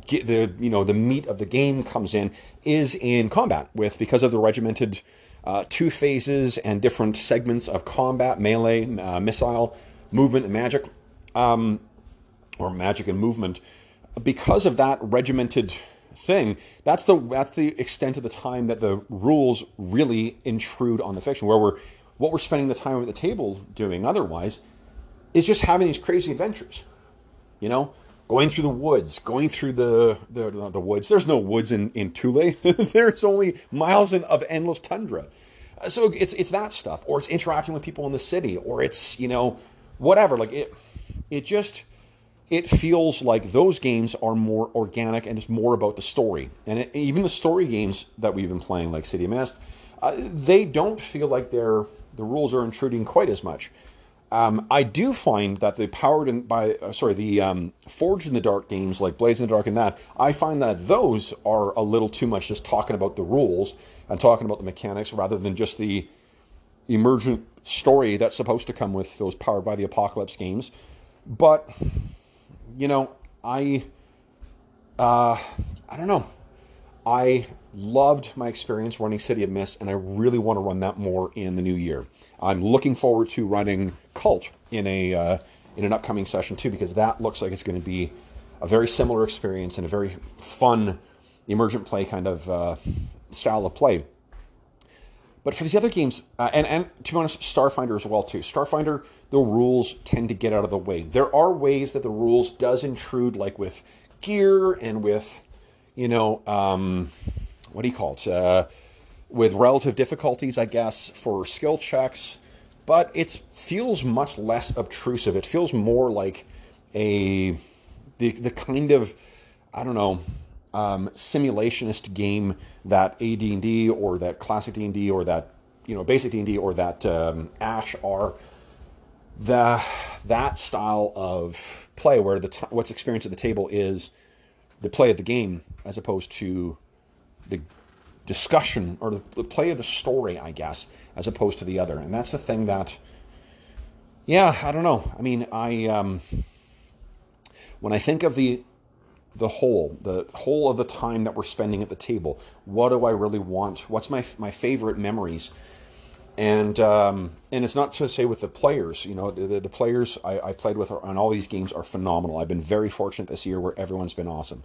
the you know the meat of the game comes in is in combat with because of the regimented uh, two phases and different segments of combat melee uh, missile movement and magic um, or magic and movement because of that regimented thing that's the that's the extent of the time that the rules really intrude on the fiction where we're what we're spending the time at the table doing otherwise is just having these crazy adventures. You know, going through the woods, going through the the, the woods. There's no woods in in Thule. There's only miles in, of endless tundra. So it's it's that stuff, or it's interacting with people in the city, or it's you know whatever. Like it, it just it feels like those games are more organic and it's more about the story. And it, even the story games that we've been playing, like City of Mist, uh, they don't feel like they're the rules are intruding quite as much. Um, I do find that the powered by uh, sorry the um, forged in the dark games like Blades in the Dark and that I find that those are a little too much just talking about the rules and talking about the mechanics rather than just the emergent story that's supposed to come with those powered by the apocalypse games. But you know, I uh, I don't know. I loved my experience running City of Mist, and I really want to run that more in the new year. I'm looking forward to running Kult in a uh, in an upcoming session too, because that looks like it's going to be a very similar experience and a very fun emergent play kind of uh, style of play. But for these other games, uh, and and to be honest, Starfinder as well too. Starfinder, the rules tend to get out of the way. There are ways that the rules does intrude, like with gear and with, you know, um, what do you call it? With relative difficulties, I guess, for skill checks, but it feels much less obtrusive. It feels more like a the the kind of I don't know um, simulationist game that AD&D or that classic D&D or that you know basic D&D or that um, Ash are. The that style of play where the t- what's experienced at the table is the play of the game as opposed to the discussion or the, the play of the story, I guess, as opposed to the other. And that's the thing that, yeah, I don't know. I mean, I um, when I think of the the whole, the whole of the time that we're spending at the table, what do I really want? What's my my favorite memories? And um, and it's not to say with the players, you know, the, the players I, I played with on all these games are phenomenal. I've been very fortunate this year where everyone's been awesome.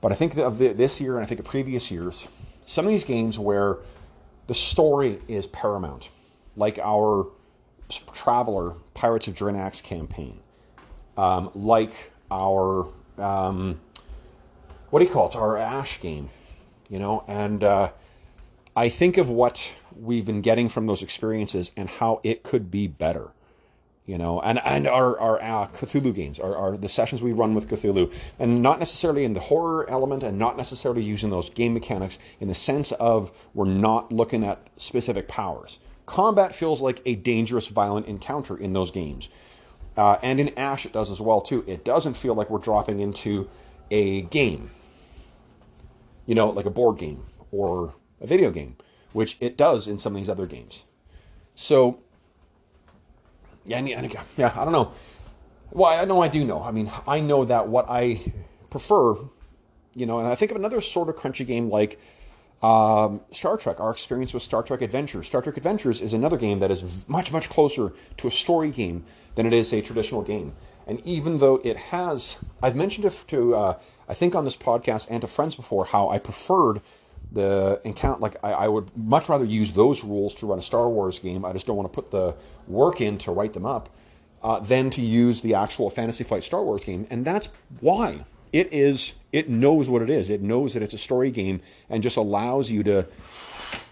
But I think of the, this year and I think of previous years, some of these games where the story is paramount, like our Traveller Pirates of Drinax campaign, um, like our um, what do you call it? Our Ash game, you know, and uh, I think of what we've been getting from those experiences and how it could be better you know, and and our our uh, Cthulhu games, our the sessions we run with Cthulhu, and not necessarily in the horror element, and not necessarily using those game mechanics in the sense of we're not looking at specific powers. Combat feels like a dangerous, violent encounter in those games, uh, and in Ash it does as well too. It doesn't feel like we're dropping into a game, you know, like a board game or a video game, which it does in some of these other games. So yeah, and, and, yeah, I don't know. Well, I know I do know. I mean, I know that what I prefer, you know, and I think of another sort of crunchy game like um, Star Trek. Our experience with Star Trek Adventures. Star Trek Adventures is another game that is much, much closer to a story game than it is a traditional game. And even though it has, I've mentioned it to, uh, I think on this podcast and to friends before, how I preferred the encounter like I, I, would much rather use those rules to run a Star Wars game. I just don't want to put the work in to write them up, uh, than to use the actual Fantasy Flight Star Wars game, and that's why it is. It knows what it is. It knows that it's a story game, and just allows you to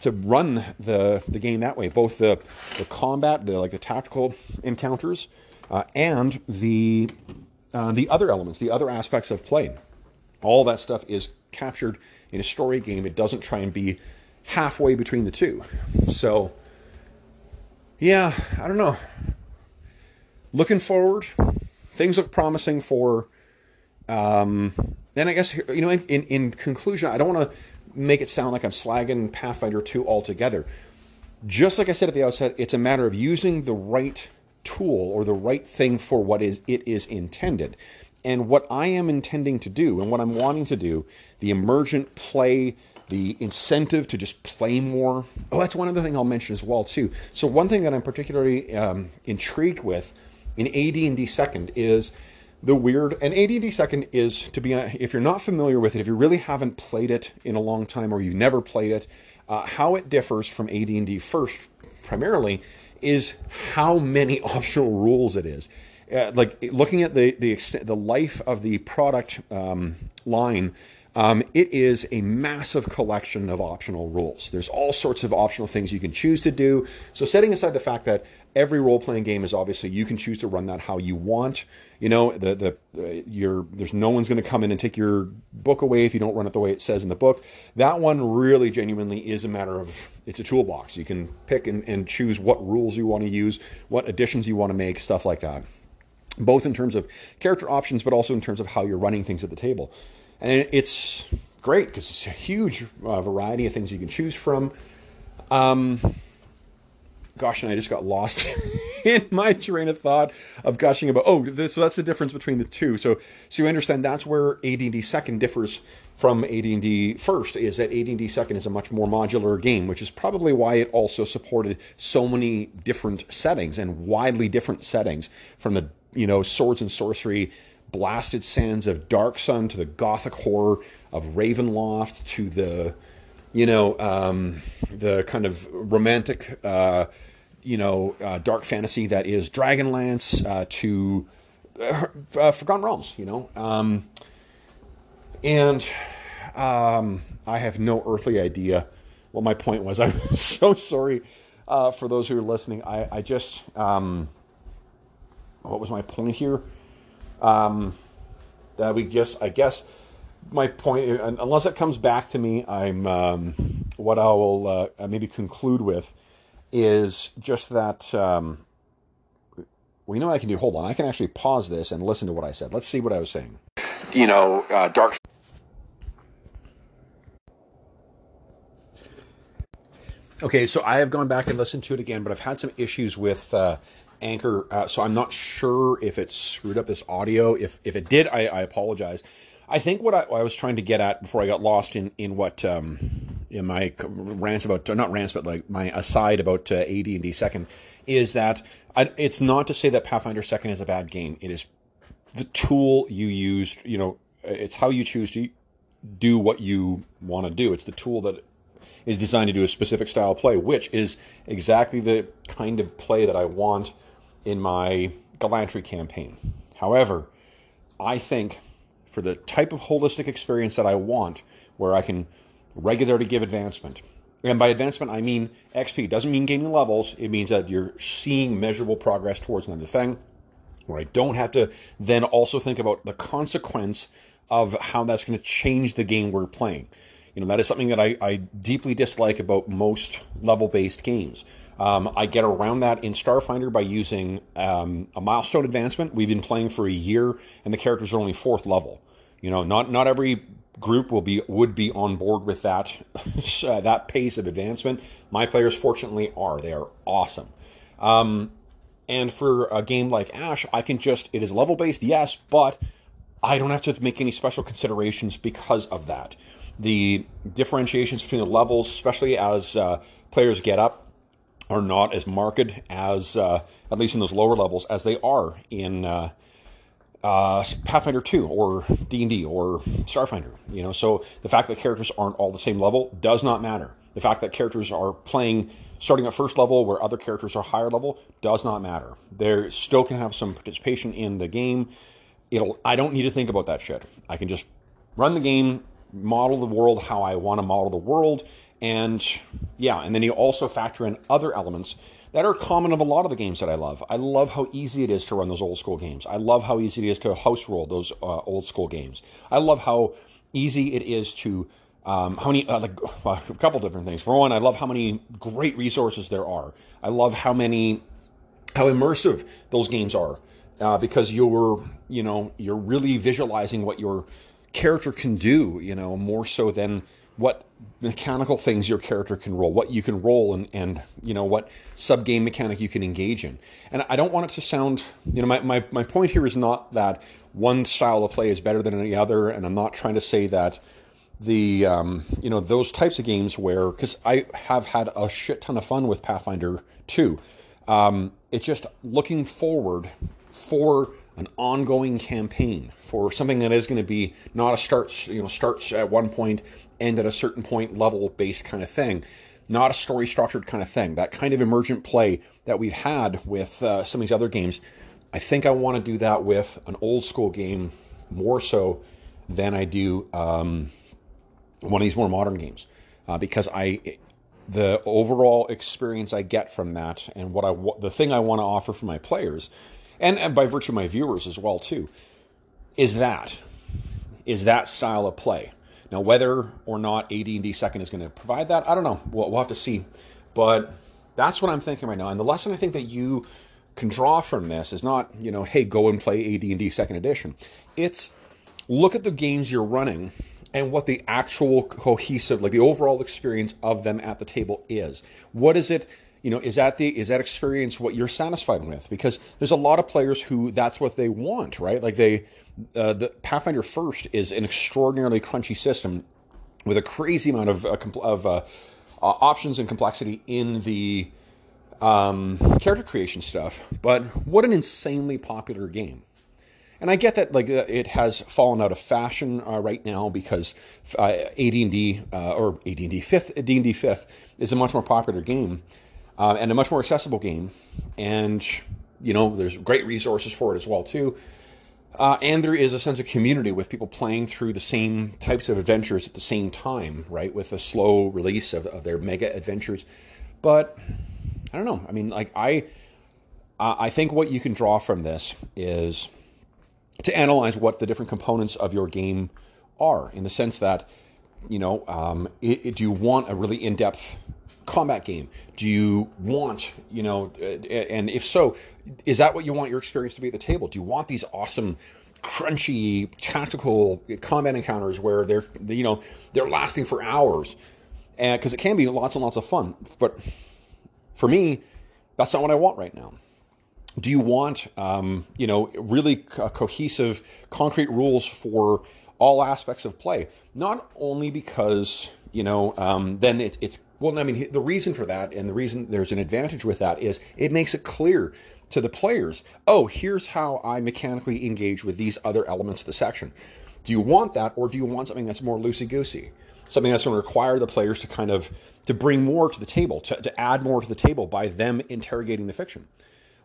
to run the the game that way. Both the the combat, the like the tactical encounters, uh, and the uh, the other elements, the other aspects of play. All that stuff is captured in a story game, it doesn't try and be halfway between the two. So, yeah, I don't know. Looking forward, things look promising for. Um, then I guess you know, in, in, in conclusion, I don't want to make it sound like I'm slagging Pathfinder 2 altogether. Just like I said at the outset, it's a matter of using the right tool or the right thing for what is it is intended. And what I am intending to do and what I'm wanting to do, the emergent play, the incentive to just play more. Oh, that's one other thing I'll mention as well too. So one thing that I'm particularly um, intrigued with in AD&D Second is the weird and AD&D Second is to be if you're not familiar with it, if you really haven't played it in a long time or you've never played it, uh, how it differs from AD&D First primarily is how many optional rules it is uh, like looking at the the extent, the life of the product um, line. Um, it is a massive collection of optional rules. There's all sorts of optional things you can choose to do. So, setting aside the fact that every role playing game is obviously you can choose to run that how you want. You know, the the uh, your there's no one's going to come in and take your book away if you don't run it the way it says in the book. That one really genuinely is a matter of it's a toolbox. You can pick and, and choose what rules you want to use, what additions you want to make, stuff like that both in terms of character options, but also in terms of how you're running things at the table. And it's great because it's a huge uh, variety of things you can choose from. Um, gosh, and I just got lost in my train of thought of gushing about. Oh, this, so that's the difference between the two. So, so you understand that's where AD&D Second differs from AD&D First. Is that AD&D Second is a much more modular game, which is probably why it also supported so many different settings and widely different settings from the you know, swords and sorcery, blasted sands of Dark Sun to the gothic horror of Ravenloft to the, you know, um, the kind of romantic, uh, you know, uh, dark fantasy that is Dragonlance uh, to uh, uh, Forgotten Realms, you know. Um, and um, I have no earthly idea what my point was. I'm so sorry uh, for those who are listening. I, I just. Um, what was my point here? Um, that we guess I guess my point, unless it comes back to me, I'm um, what I will uh, maybe conclude with is just that. Um, well, you know what I can do? Hold on, I can actually pause this and listen to what I said. Let's see what I was saying. You know, uh, dark. Okay, so I have gone back and listened to it again, but I've had some issues with. Uh, Anchor, uh, so I'm not sure if it screwed up this audio. If if it did, I, I apologize. I think what I, I, was trying to get at before I got lost in in what um, in my rants about not rants but like my aside about uh, AD and D second is that I, it's not to say that Pathfinder second is a bad game. It is the tool you used. You know, it's how you choose to do what you want to do. It's the tool that is designed to do a specific style of play, which is exactly the kind of play that I want in my Glantri campaign. However, I think for the type of holistic experience that I want, where I can regularly give advancement, and by advancement I mean XP. It doesn't mean gaining levels. It means that you're seeing measurable progress towards another thing. Where I don't have to then also think about the consequence of how that's going to change the game we're playing. You know, that is something that I, I deeply dislike about most level based games. Um, I get around that in Starfinder by using um, a milestone advancement. We've been playing for a year, and the characters are only fourth level. You know, not not every group will be would be on board with that uh, that pace of advancement. My players, fortunately, are. They are awesome. Um, and for a game like Ash, I can just it is level based, yes, but I don't have to make any special considerations because of that. The differentiations between the levels, especially as uh, players get up, are not as marked as, uh, at least in those lower levels, as they are in uh, uh Pathfinder 2 or D&D or Starfinder. You know, so the fact that characters aren't all the same level does not matter. The fact that characters are playing starting at first level where other characters are higher level does not matter. They still can have some participation in the game it'll I don't need to think about that shit. I can just run the game, model the world how I want to model the world, and yeah, and then you also factor in other elements that are common of a lot of the games that I love. I love how easy it is to run those old school games. I love how easy it is to house roll those uh, old school games. I love how easy it is to um, how many uh, like a couple different things. For one, I love how many great resources there are. I love how many how immersive those games are uh, because you're you know you're really visualizing what your character can do you know more so than what mechanical things your character can roll what you can roll and and you know what sub game mechanic you can engage in. And i don't want it to sound you know my, my, my point here is not that one style of play is better than any other and i'm not trying to say that the um, you know those types of games where because i have had a shit ton of fun with pathfinder 2 um, it's just looking forward for an ongoing campaign for something that is going to be not a starts you know starts at one point end at a certain point level based kind of thing not a story structured kind of thing. That kind of emergent play that we've had with uh, some of these other games i think i want to do that with an old school game more so than i do um, one of these more modern games. Uh, because i the overall experience i get from that and what i the thing i want to offer for my players and, and by virtue of my viewers as well too, is that is that style of play. Now, whether or not AD&D Second is going to provide that, I don't know. We'll, we'll have to see. But that's what I'm thinking right now. And the lesson I think that you can draw from this is not, you know, hey, go and play AD&D Second Edition. It's look at the games you're running and what the actual cohesive, like the overall experience of them at the table is. What is it you know is that the is that experience what you're satisfied with? Because there's a lot of players who that's what they want right? Like they uh, the pathfinder first is an extraordinarily crunchy system with a crazy amount of uh, of uh, options and complexity in the um, character creation stuff. But what an insanely popular game. And I get that like uh, it has fallen out of fashion uh, right now because uh, AD&D uh, or AD&D fifth D&D fifth is a much more popular game, uh, and a much more accessible game. And you know, there's great resources for it as well too. Uh, and there is a sense of community with people playing through the same types of adventures at the same time, right? With a slow release of, of their mega adventures. But I don't know. I mean, like I, I think what you can draw from this is to analyze what the different components of your game are, in the sense that, you know, um, it, it, do you want a really in-depth combat game? Do you want, you know, and if so, is that what you want your experience to be at the table? Do you want these awesome, crunchy, tactical combat encounters where they're, you know, they're lasting for hours? And because it can be lots and lots of fun, but for me, that's not what I want right now. Do you want, um, you know, really co- cohesive, concrete rules for all aspects of play? Not only because you know, um, then it, it's well. I mean, the reason for that, and the reason there's an advantage with that is it makes it clear to the players. Oh, here's how I mechanically engage with these other elements of the section. Do you want that, or do you want something that's more loosey goosey? Something that's going to require the players to kind of to bring more to the table, to, to add more to the table by them interrogating the fiction.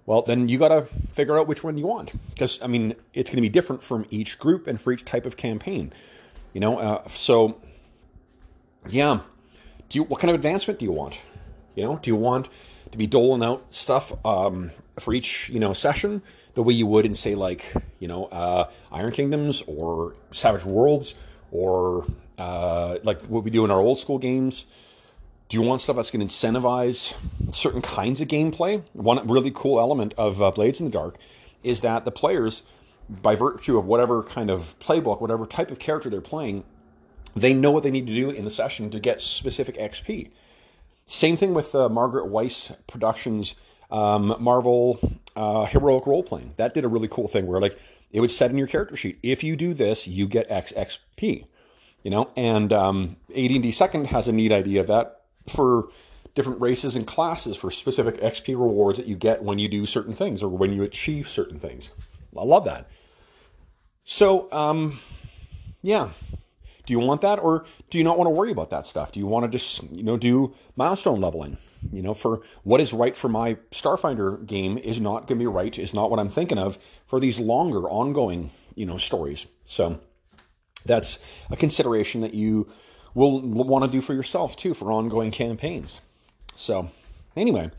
Well, then you got to figure out which one you want, because I mean it's going to be different from each group and for each type of campaign. You know, uh, so yeah. Do you what kind of advancement do you want? You know, do you want to be doling out stuff um, for each you know session the way you would in say like you know uh, Iron Kingdoms or Savage Worlds or uh, like what we do in our old school games? Do you want stuff that's going to incentivize certain kinds of gameplay? One really cool element of uh, Blades in the Dark is that the players, by virtue of whatever kind of playbook, whatever type of character they're playing, they know what they need to do in the session to get specific XP. Same thing with uh, Margaret Weis Productions um, Marvel uh, Heroic Role Playing. That did a really cool thing where like it would set in your character sheet if you do this, you get X XP. You know, and um, AD&D Second has a neat idea of that for different races and classes for specific XP rewards that you get when you do certain things or when you achieve certain things. I love that. So, um, yeah, do you want that or do you not want to worry about that stuff? Do you want to just, you know, do milestone leveling? You know, for what is right for my Starfinder game is not going to be right, is not what I'm thinking of for these longer, ongoing, you know, stories. So that's a consideration that you will want to do for yourself too for ongoing campaigns. So, anyway,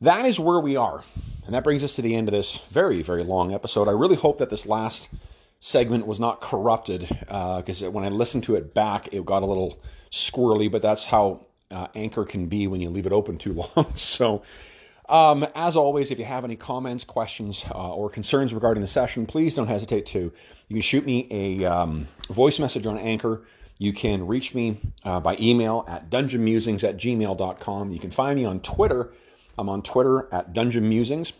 that is where we are. And that brings us to the end of this very, very long episode. I really hope that this last segment was not corrupted because uh, when I listened to it back, it got a little squirrely, but that's how uh, Anchor can be when you leave it open too long. so, um, as always, if you have any comments, questions, uh, or concerns regarding the session, please don't hesitate to. You can shoot me a um, voice message on Anchor. You can reach me uh, by email at dungeonmusings at gmail.com. You can find me on Twitter. I'm on Twitter at Dungeon Musings.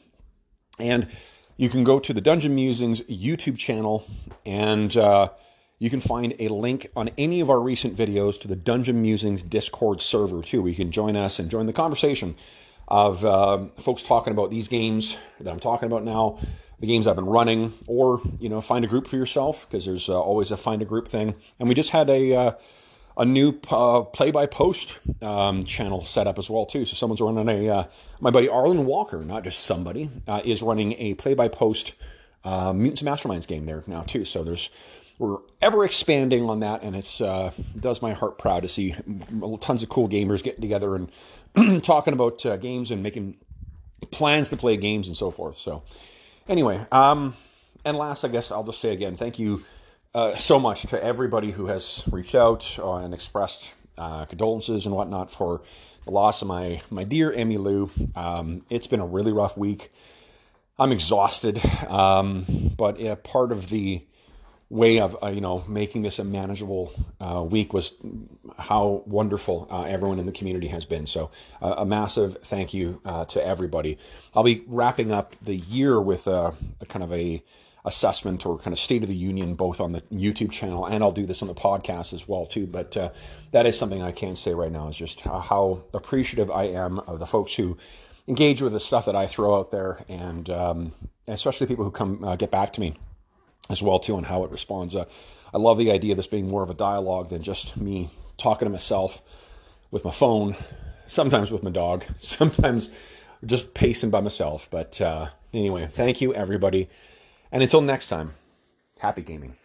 And you can go to the Dungeon Musings YouTube channel and uh, you can find a link on any of our recent videos to the Dungeon Musings Discord server too. You can join us and join the conversation of uh, folks talking about these games that I'm talking about now, the games I've been running, or you know, find a group for yourself because there's uh, always a find a group thing. And we just had a uh, a new uh, play by post um, channel set up as well too. So someone's running a uh, my buddy Arlen Walker, not just somebody, uh, is running a play by post uh, Mutants and Masterminds game there now too. So there's we're ever expanding on that, and it's uh, does my heart proud to see tons of cool gamers getting together and talking about games and making plans to play games and so forth. So anyway, um, and last, I guess I'll just say again, thank you uh, so much to everybody who has reached out uh, and expressed uh, condolences and whatnot for the loss of my my dear Emmy Lou. Um, it's been a really rough week. I'm exhausted, um, but part of the way of uh, you know making this a manageable week was how wonderful everyone in the community has been. So a massive thank you to everybody. I'll be wrapping up the year with a, a kind of a assessment or kind of state of the union both on the YouTube channel and I'll do this on the podcast as well too. But uh, that is something I can say right now is just how appreciative I am of the folks who engage with the stuff that I throw out there, and um, especially people who come uh, get back to me as well too on how it responds. Uh, I love the idea of this being more of a dialogue than just me talking to myself with my phone, sometimes with my dog, sometimes just pacing by myself. But uh, anyway, thank you everybody. And until next time, happy gaming.